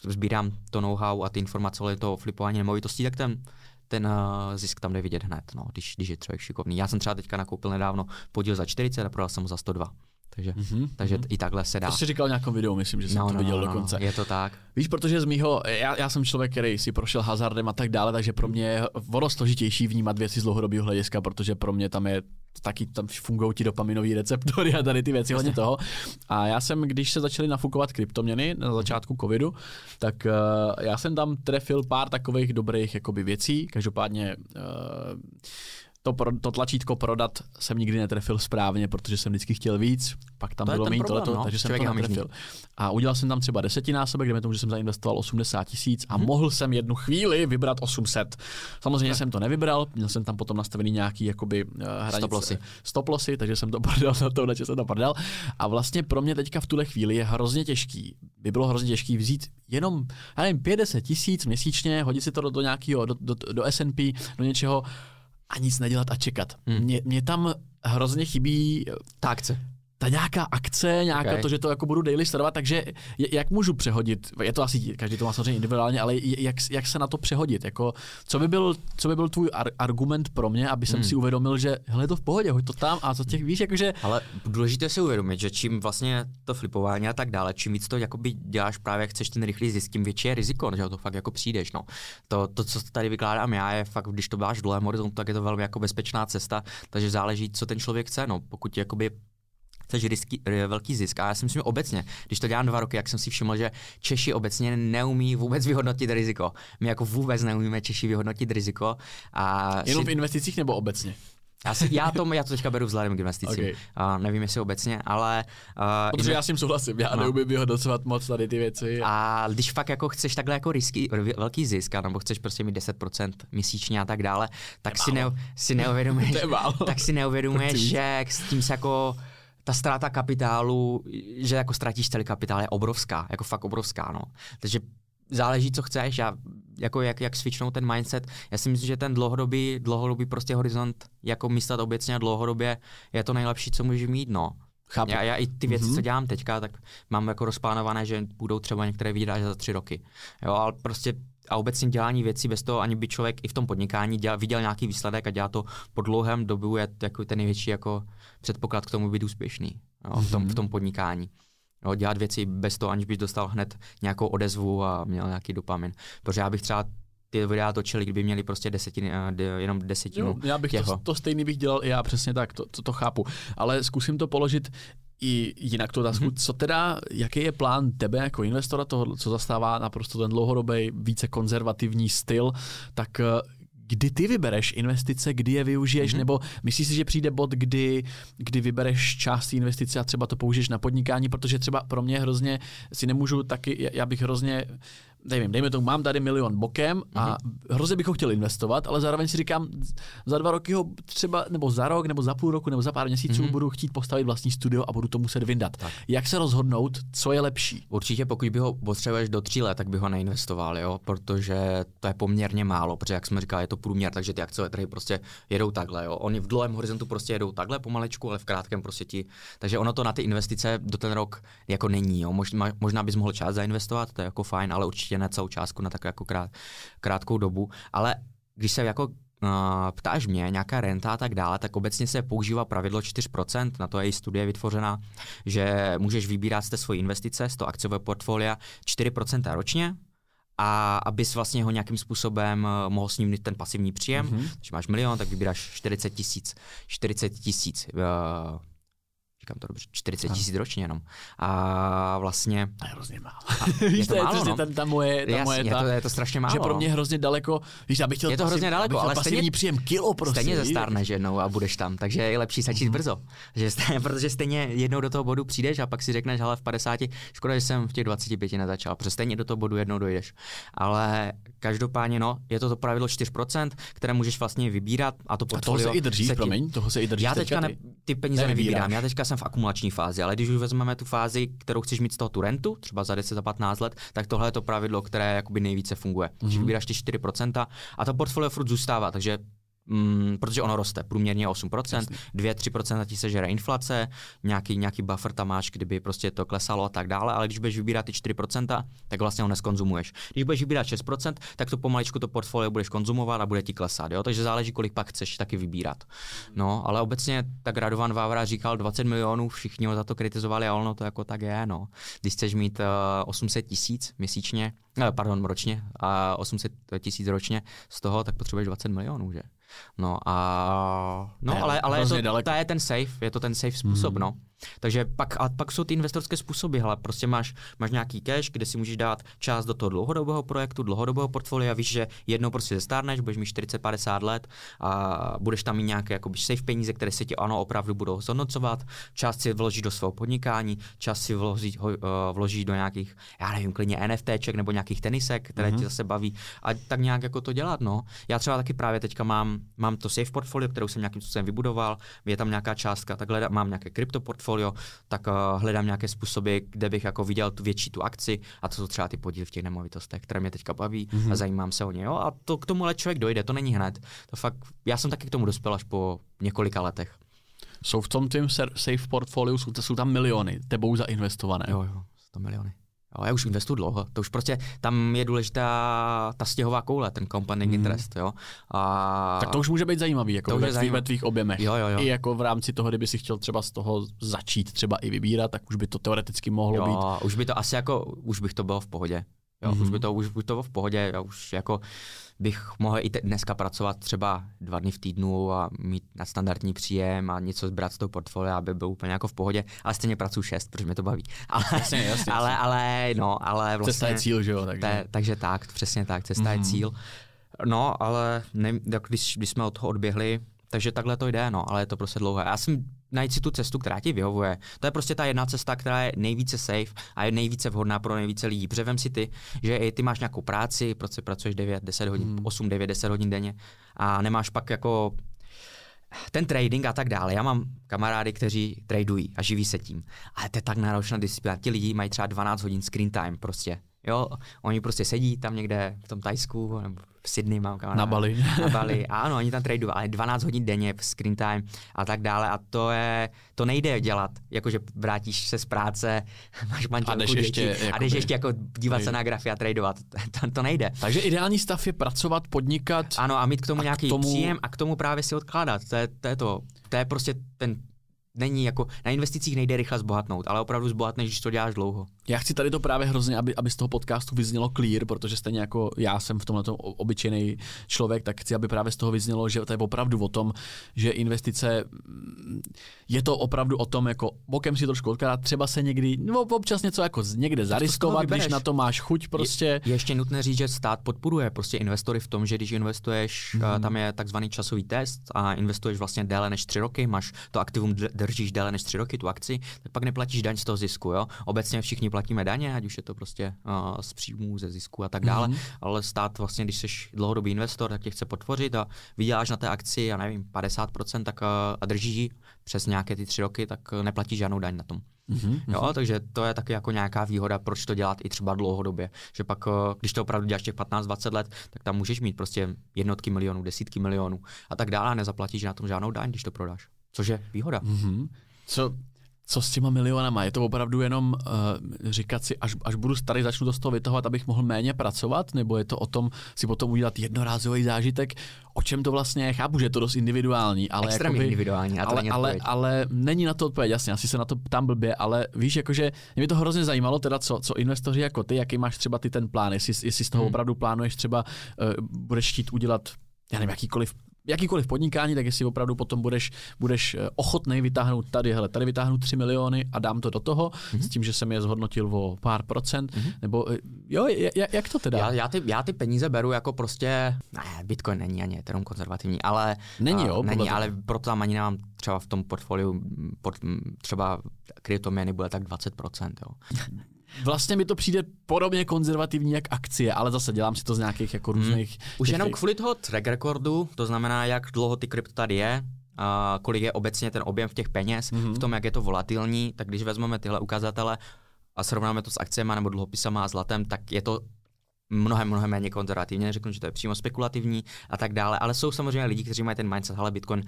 sbírám to know-how a ty informace o to flipování nemovitostí, tak ten, ten uh, zisk tam jde vidět hned, no, když, když je člověk šikovný. Já jsem třeba teďka nakoupil nedávno podíl za 40 a prodal jsem ho za 102. Takže, mm-hmm. takže i takhle se dá. To jsi říkal v nějakém videu, myslím, že jsem no, to no, viděl no, dokonce. No, je to tak. Víš, protože z mýho, já, já jsem člověk, který si prošel hazardem a tak dále, takže pro mě je o složitější vnímat věci z dlouhodobého hlediska, protože pro mě tam je taky tam fungují ti dopaminové receptory a tady ty věci, hodně toho. A já jsem, když se začaly nafukovat kryptoměny na začátku covidu, tak uh, já jsem tam trefil pár takových dobrých jakoby věcí. Každopádně uh, to, pro, to tlačítko prodat jsem nikdy netrefil správně, protože jsem vždycky chtěl víc, pak tam to bylo méně tohleto, no. takže jsem to netrefil. A udělal jsem tam třeba desetinásobek, kde tomu, že jsem zainvestoval 80 tisíc a hmm. mohl jsem jednu chvíli vybrat 800. Samozřejmě ne. jsem to nevybral, měl jsem tam potom nastavený nějaký jakoby uh, hranice, stoplosy. stoplosy, takže jsem to <laughs> prodal na to, že jsem to prodal. A vlastně pro mě teďka v tuhle chvíli je hrozně těžký, by bylo hrozně těžký vzít jenom, já nevím, 50 tisíc měsíčně, hodit si to do, do nějakého, do, do, do S&P, do něčeho, a nic nedělat a čekat. Hmm. Mě, mě tam hrozně chybí ta akce ta nějaká akce, nějaká okay. to, že to jako budu daily sledovat, takže jak můžu přehodit, je to asi, každý to má samozřejmě individuálně, ale jak, jak se na to přehodit, jako, co by byl, co by byl tvůj ar- argument pro mě, aby jsem hmm. si uvědomil, že hele, je to v pohodě, hoď to tam a za těch, víš, jakože... Ale důležité si uvědomit, že čím vlastně to flipování a tak dále, čím víc to jakoby děláš právě, chceš ten rychlý zisk, tím větší je riziko, že to fakt jako přijdeš, no. To, to, co tady vykládám já, je fakt, když to máš v dlouhém horizontu, tak je to velmi jako bezpečná cesta, takže záleží, co ten člověk chce, no. Pokud jakoby chceš risky, velký zisk. A já si myslím, že obecně, když to dělám dva roky, jak jsem si všiml, že Češi obecně neumí vůbec vyhodnotit riziko. My jako vůbec neumíme Češi vyhodnotit riziko. A Jenom si... v investicích nebo obecně? Já, si, já, to, já to teďka beru vzhledem k investicím. Okay. Uh, nevím, jestli obecně, ale... Uh, Protože já s tím souhlasím, já no. neumím vyhodnocovat moc tady ty věci. A když fakt jako chceš takhle jako risky, velký zisk, nebo chceš prostě mít 10% měsíčně a tak dále, tak si, ne, si neuvědomuješ, <laughs> tak si neuvědomuješ, že s tím se jako ta ztráta kapitálu, že jako ztratíš celý kapitál, je obrovská, jako fakt obrovská, no. Takže záleží, co chceš, já, jako jak, jak switchnout ten mindset. Já si myslím, že ten dlouhodobý, dlouhodobý prostě horizont, jako myslet obecně a dlouhodobě, je to nejlepší, co můžeš mít, no. Chápu. Já, já i ty věci, mm-hmm. co dělám teďka, tak mám jako rozplánované, že budou třeba některé až za tři roky. Jo, ale prostě a obecně dělání věcí bez toho, ani by člověk i v tom podnikání dělal, viděl nějaký výsledek a dělá to po dlouhém dobu, je jako ten největší jako předpoklad k tomu být úspěšný jo, v, tom, v tom podnikání. Jo, dělat věci bez toho, aniž bys dostal hned nějakou odezvu a měl nějaký dopamin. Protože já bych třeba ty videa točili, kdyby měli prostě desetiny, eh, jenom desetinu. Jo, já bych to, to stejný bych dělal i já přesně tak, to, to, to chápu. Ale zkusím to položit i jinak tu otázku, mm-hmm. co teda, jaký je plán tebe jako investora, toho, co zastává naprosto ten dlouhodobý, více konzervativní styl, tak eh, kdy ty vybereš investice, kdy je využiješ, mm-hmm. nebo myslíš si, že přijde bod, kdy, kdy vybereš část investice a třeba to použiješ na podnikání, protože třeba pro mě hrozně si nemůžu taky, já bych hrozně nevím, dejme tomu, mám tady milion bokem a mm-hmm. hrozně bych ho chtěl investovat, ale zároveň si říkám, za dva roky ho třeba, nebo za rok, nebo za půl roku, nebo za pár měsíců mm-hmm. budu chtít postavit vlastní studio a budu to muset vyndat. Tak. Jak se rozhodnout, co je lepší? Určitě pokud by ho potřebuješ do tří let, tak by ho neinvestoval, jo? protože to je poměrně málo, protože jak jsme říkali, je to průměr, takže ty akciové trhy prostě jedou takhle. Jo? Oni v dlouhém horizontu prostě jedou takhle pomalečku, ale v krátkém prostě ti. Takže ono to na ty investice do ten rok jako není. Jo? Možná, možná bys mohl čas zainvestovat, to je jako fajn, ale určitě určitě ne celou částku na tak jako krát, krátkou dobu, ale když se jako Uh, ptáš mě, nějaká renta a tak dále, tak obecně se používá pravidlo 4%, na to je i studie vytvořena, že můžeš vybírat z té svoje investice, z toho akciového portfolia 4% ročně, a abys vlastně ho nějakým způsobem uh, mohl s ním ten pasivní příjem, mm-hmm. když máš milion, tak vybíráš 40 tisíc, 40 tisíc uh, říkám to dobře, 40 tisíc ročně jenom. A vlastně... To je hrozně málo. <laughs> Víš, to, je málo, no? ta, ta moje, ta Jasně, moje ta, je, to, je to strašně málo. Že pro mě hrozně daleko, víš, já bych chtěl je to hrozně daleko, ale stejně, příjem kilo prostě. Stejně zastárneš jednou a budeš tam, takže je lepší začít mm. brzo. Že stejně, <laughs> protože stejně jednou do toho bodu přijdeš a pak si řekneš, ale v 50, škoda, že jsem v těch 25 nezačal, protože stejně do toho bodu jednou dojdeš. Ale každopádně, no, je to to pravidlo 4%, které můžeš vlastně vybírat a to portfolio. A toho se i drží, promiň, toho se i drží. Já teďka ne, ty peníze nevybírám, já teďka jsem v akumulační fázi, ale když už vezmeme tu fázi, kterou chceš mít z toho tu rentu, třeba za 10, za 15 let, tak tohle je to pravidlo, které jakoby nejvíce funguje. Mm-hmm. Když vybíráš ty 4% a to portfolio furt zůstává, takže Mm, protože ono roste, průměrně 8%, 2-3% ti se žere inflace, nějaký, nějaký buffer tam máš, kdyby prostě to klesalo a tak dále, ale když budeš vybírat ty 4%, tak vlastně ho neskonzumuješ. Když budeš vybírat 6%, tak to pomaličku to portfolio budeš konzumovat a bude ti klesat, jo? takže záleží, kolik pak chceš taky vybírat. No, ale obecně tak Radovan Vávra říkal 20 milionů, všichni ho za to kritizovali a ono to jako tak je, no. Když chceš mít uh, 800 tisíc měsíčně, uh, pardon, ročně, a 800 tisíc ročně z toho, tak potřebuješ 20 milionů, že? No a no, ale, ale je to, to, je ten safe, je to ten safe způsob, mm. no. Takže pak, a pak jsou ty investorské způsoby, hele, prostě máš, máš nějaký cash, kde si můžeš dát část do toho dlouhodobého projektu, dlouhodobého portfolia, víš, že jednou prostě zestárneš, budeš mít 40-50 let a budeš tam mít nějaké jakoby safe peníze, které se ti ano opravdu budou zhodnocovat, část si vložíš do svého podnikání, část si vložíš, uh, vložíš do nějakých, já nevím, klidně NFTček nebo nějakých tenisek, které mm-hmm. ti zase baví. A tak nějak jako to dělat, no. Já třeba taky právě teďka mám, mám to safe portfolio, kterou jsem nějakým způsobem vybudoval, je tam nějaká částka, takhle mám nějaké krypto portfolio, tak uh, hledám nějaké způsoby, kde bych jako viděl tu větší tu akci a to jsou třeba ty podíly v těch nemovitostech, které mě teďka baví mm-hmm. a mhm. zajímám se o ně. Jo? A to k tomu ale člověk dojde, to není hned. To fakt, já jsem taky k tomu dospěl až po několika letech. Jsou v tom tím safe portfoliu, jsou, jsou tam miliony tebou zainvestované. Jo, jo, 100 miliony. Jo, já už investuju dlouho, to už prostě, tam je důležitá ta stěhová koule, ten compounding mm. interest, jo. A... Tak to už může být zajímavý, jako to ve, tvých, ve tvých objemech. Jo, jo, jo. I jako v rámci toho, kdyby si chtěl třeba z toho začít třeba i vybírat, tak už by to teoreticky mohlo jo, být. už by to asi jako, už bych to bylo v pohodě. Jo, mm-hmm. už by to, už by to bylo v pohodě, já už jako bych mohl i te- dneska pracovat třeba dva dny v týdnu a mít na standardní příjem a něco zbrat z toho portfolia, aby byl úplně jako v pohodě, ale stejně pracuji šest, protože mě to baví. <laughs> Ale, jasně, jasně, ale, ale, no, ale vlastně... Cesta je cíl, že jo? Takže, te, takže tak, přesně tak, cesta mm-hmm. je cíl. No, ale ne, když, když jsme od toho odběhli, takže takhle to jde, no, ale je to prostě dlouhé. Já jsem najít si tu cestu, která ti vyhovuje. To je prostě ta jedna cesta, která je nejvíce safe a je nejvíce vhodná pro nejvíce lidí. Převem si ty, že i ty máš nějakou práci, prostě pracuješ 9, 10 hodin, hmm. 8, 9, 10 hodin denně a nemáš pak jako ten trading a tak dále. Já mám kamarády, kteří tradují a živí se tím. Ale to je tak náročná disciplína. Ti lidi mají třeba 12 hodin screen time prostě. Jo, oni prostě sedí tam někde v tom Tajsku nebo v Sydney mám kamaráda. Na Bali. <laughs> Na Bali. Ano, oni tam tradují, ale 12 hodin denně v screen time a tak dále a to je, to nejde dělat, jakože vrátíš se z práce, <laughs> máš manželku, a jdeš děti, ještě, a jdeš ještě jako dívat se na grafy a tradovat. <laughs> To, to nejde. Takže ideální stav je pracovat, podnikat. Ano, a mít k tomu nějaký k tomu... příjem a k tomu právě si odkládat. To je, to je to. To je prostě ten není jako, na investicích nejde rychle zbohatnout, ale opravdu zbohatneš, když to děláš dlouho. Já chci tady to právě hrozně, aby, aby z toho podcastu vyznělo clear, protože stejně jako já jsem v tomhle obyčejný člověk, tak chci, aby právě z toho vyznělo, že to je opravdu o tom, že investice mm, je to opravdu o tom, jako bokem si trošku odkládat, třeba se někdy, no občas něco jako někde zariskovat, když na to máš chuť prostě. Je, je ještě nutné říct, že stát podporuje prostě investory v tom, že když investuješ, hmm. tam je takzvaný časový test a investuješ vlastně déle než tři roky, máš to aktivum držíš déle než tři roky tu akci, tak pak neplatíš daň z toho zisku. Jo? Obecně všichni platíme daně, ať už je to prostě uh, z příjmů, ze zisku a tak dále, mm-hmm. ale stát vlastně, když jsi dlouhodobý investor, tak tě chce podpořit a vyděláš na té akci, já nevím, 50%, tak uh, a držíš ji přes nějaké ty tři roky, tak uh, neplatíš žádnou daň na tom. Mm-hmm. Jo, takže to je taky jako nějaká výhoda, proč to dělat i třeba dlouhodobě. Že pak, když to opravdu děláš těch 15-20 let, tak tam můžeš mít prostě jednotky milionů, desítky milionů a tak dále a nezaplatíš na tom žádnou daň, když to prodáš což je výhoda. Mm-hmm. Co, co s těma milionama? Je to opravdu jenom uh, říkat si, až, až budu starý, začnu to z toho vytahovat, abych mohl méně pracovat? Nebo je to o tom si potom udělat jednorázový zážitek? O čem to vlastně je? Chápu, že je to dost individuální. Ale Extrémně jakoby, individuální. A to ale, není ale, ale, není na to odpověď, jasně, asi se na to tam blbě, ale víš, jakože mě to hrozně zajímalo, teda co, co investoři jako ty, jaký máš třeba ty ten plán, jestli, jestli z toho hmm. opravdu plánuješ třeba, uh, budeš chtít udělat já nevím, jakýkoliv jakýkoliv podnikání, tak jestli opravdu potom budeš, budeš eh, ochotný vytáhnout tady, hele, tady vytáhnu 3 miliony a dám to do toho, mm-hmm. s tím, že jsem je zhodnotil o pár procent, mm-hmm. nebo eh, jo, jak to teda? Já, já, ty, já ty peníze beru jako prostě, ne, Bitcoin není ani Ethereum konzervativní, ale není, jo, není, ale proto tam ani nemám třeba v tom portfoliu, port, třeba kryptoměny bude tak 20%, jo. <laughs> Vlastně mi to přijde podobně konzervativní jak akcie, ale zase dělám si to z nějakých jako hmm. různých... Hmm. Už jenom kvůli toho track recordu, to znamená, jak dlouho ty krypto tady je, a kolik je obecně ten objem v těch peněz, mm-hmm. v tom, jak je to volatilní, tak když vezmeme tyhle ukazatele a srovnáme to s akciemi nebo dluhopisama a zlatem, tak je to mnohem, mnohem méně konzervativně, neřeknu, že to je přímo spekulativní a tak dále, ale jsou samozřejmě lidi, kteří mají ten mindset, ale Bitcoin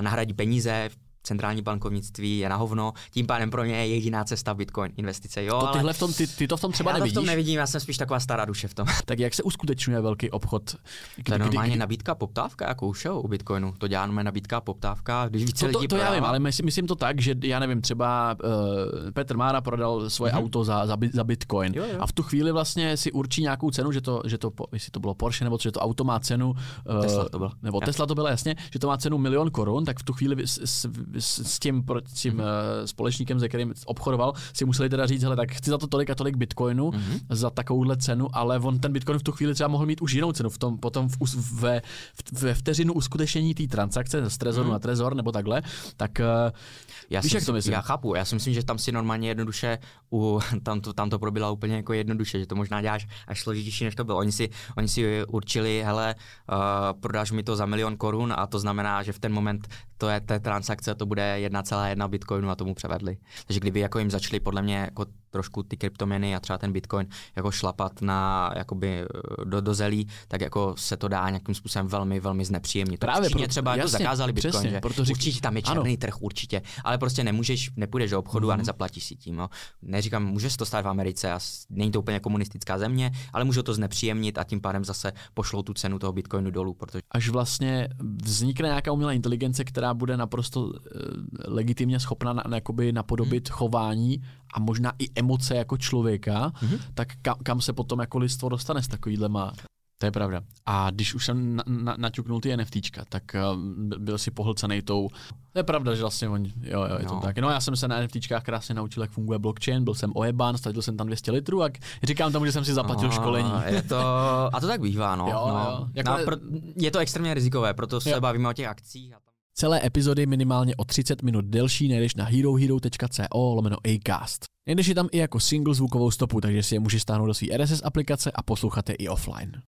nahradí peníze, centrální bankovnictví je na hovno, tím pádem pro mě je jediná cesta Bitcoin investice. Jo, to tyhle v tom, ty, ty to v tom třeba já nevidíš? Já to v tom nevidím, já jsem spíš taková stará duše v tom. <laughs> tak jak se uskutečňuje velký obchod? Kdy, to je normálně kdy, kdy... nabídka poptávka, jako už u Bitcoinu. To děláme nabídka poptávka, když více to, to, lidí to já vím, ale myslím, myslím to tak, že já nevím, třeba uh, Petr Mára prodal svoje mm-hmm. auto za, za, za Bitcoin jo, jo. a v tu chvíli vlastně si určí nějakou cenu, že to, že to jestli to bylo Porsche nebo že to auto má cenu uh, Tesla to bylo. Nebo Tesla to bylo jasně, že to má cenu milion korun, tak v tu chvíli s, s, s, s tím s tím mm-hmm. společníkem, se kterým obchodoval, si museli teda říct, hele, tak chci za to tolik a tolik bitcoinu mm-hmm. za takovouhle cenu, ale on ten bitcoin v tu chvíli třeba mohl mít už jinou cenu. V tom, potom v, ve, ve vteřinu uskutečnění té transakce z trezoru mm-hmm. na trezor nebo takhle, tak eh, já víš, jak to myslím? Já chápu, já si myslím, že tam si normálně jednoduše, u, <laughs> tam, to, tam to probila úplně jako jednoduše, že to možná děláš až složitější, než to bylo. Oni si, oni si určili, hele, uh, prodáš mi to za milion korun a to znamená, že v ten moment to je té transakce, to bude 1,1 bitcoinu a tomu převedli. Takže kdyby jako jim začali podle mě jako trošku ty kryptoměny a třeba ten bitcoin jako šlapat na jakoby eh, do, do zelí, tak jako se to dá nějakým způsobem velmi, velmi znepříjemnit. Právě pro, třeba jasně, jako zakázali bitcoin, přesně, že proto řík... určitě tam je černý ano. trh, určitě, ale prostě nemůžeš, nepůjdeš do obchodu mm. a mhm. nezaplatíš si tím. No. Neříkám, může se to stát v Americe a není to úplně komunistická země, ale může to znepříjemnit a tím pádem zase pošlou tu cenu toho bitcoinu dolů. Protože... Až vlastně vznikne nějaká umělá inteligence, která bude naprosto uh, legitimně schopna na, na, napodobit mm. chování a možná i emoce jako člověka, mm-hmm. tak kam, kam se potom jako listvo dostane s takovýhlema to je pravda. A když už jsem na, na, naťuknul ty NFTčka, tak uh, byl si pohlcený tou... To je pravda, že vlastně oni... Jo, jo, je no. to tak. No já jsem se na NFTčkách krásně naučil, jak funguje blockchain, byl jsem ojebán, statil jsem tam 200 litrů a říkám tomu, že jsem si zaplatil Aha, školení. Je to... A to tak bývá, no. <laughs> Jo, no. jo. Jako... No, pro... Je to extrémně rizikové, proto se jo. bavíme o těch akcích. A. Celé epizody minimálně o 30 minut delší najdeš na herohero.co lomeno acast. Najdeš je tam i jako single zvukovou stopu, takže si je můžeš stáhnout do své RSS aplikace a poslouchat je i offline.